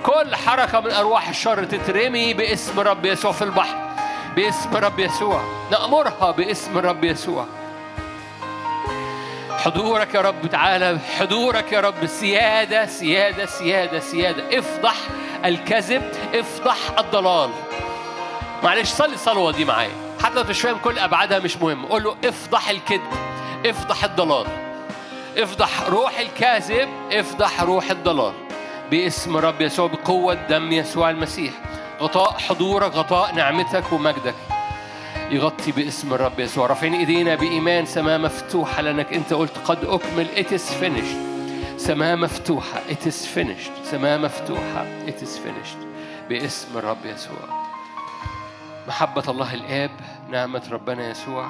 Speaker 1: كل حركة من أرواح الشر تترمي باسم رب يسوع في البحر. باسم رب يسوع. نأمرها باسم رب يسوع. حضورك يا رب تعالى حضورك يا رب. سيادة سيادة سيادة سيادة. افضح الكذب افضح الضلال. معلش صلي الصلوة دي معايا. حتى لو مش فاهم كل أبعادها مش مهم. قول له افضح الكذب افضح الضلال. افضح روح الكاذب افضح روح الضلال. باسم رب يسوع بقوة دم يسوع المسيح. غطاء حضورك غطاء نعمتك ومجدك. يغطي باسم الرب يسوع. رافعين ايدينا بإيمان. سماء مفتوحة لأنك أنت قلت قد أكمل. Is finished. سماء مفتوحة. Is finished. سماء مفتوحة. Is finished. باسم الرب يسوع. محبة الله الآب نعمة ربنا يسوع.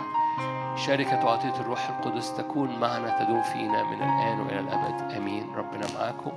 Speaker 1: شركة وعطية الروح القدس تكون معنا تدوم فينا من الآن وإلى الأبد. آمين. ربنا معاكم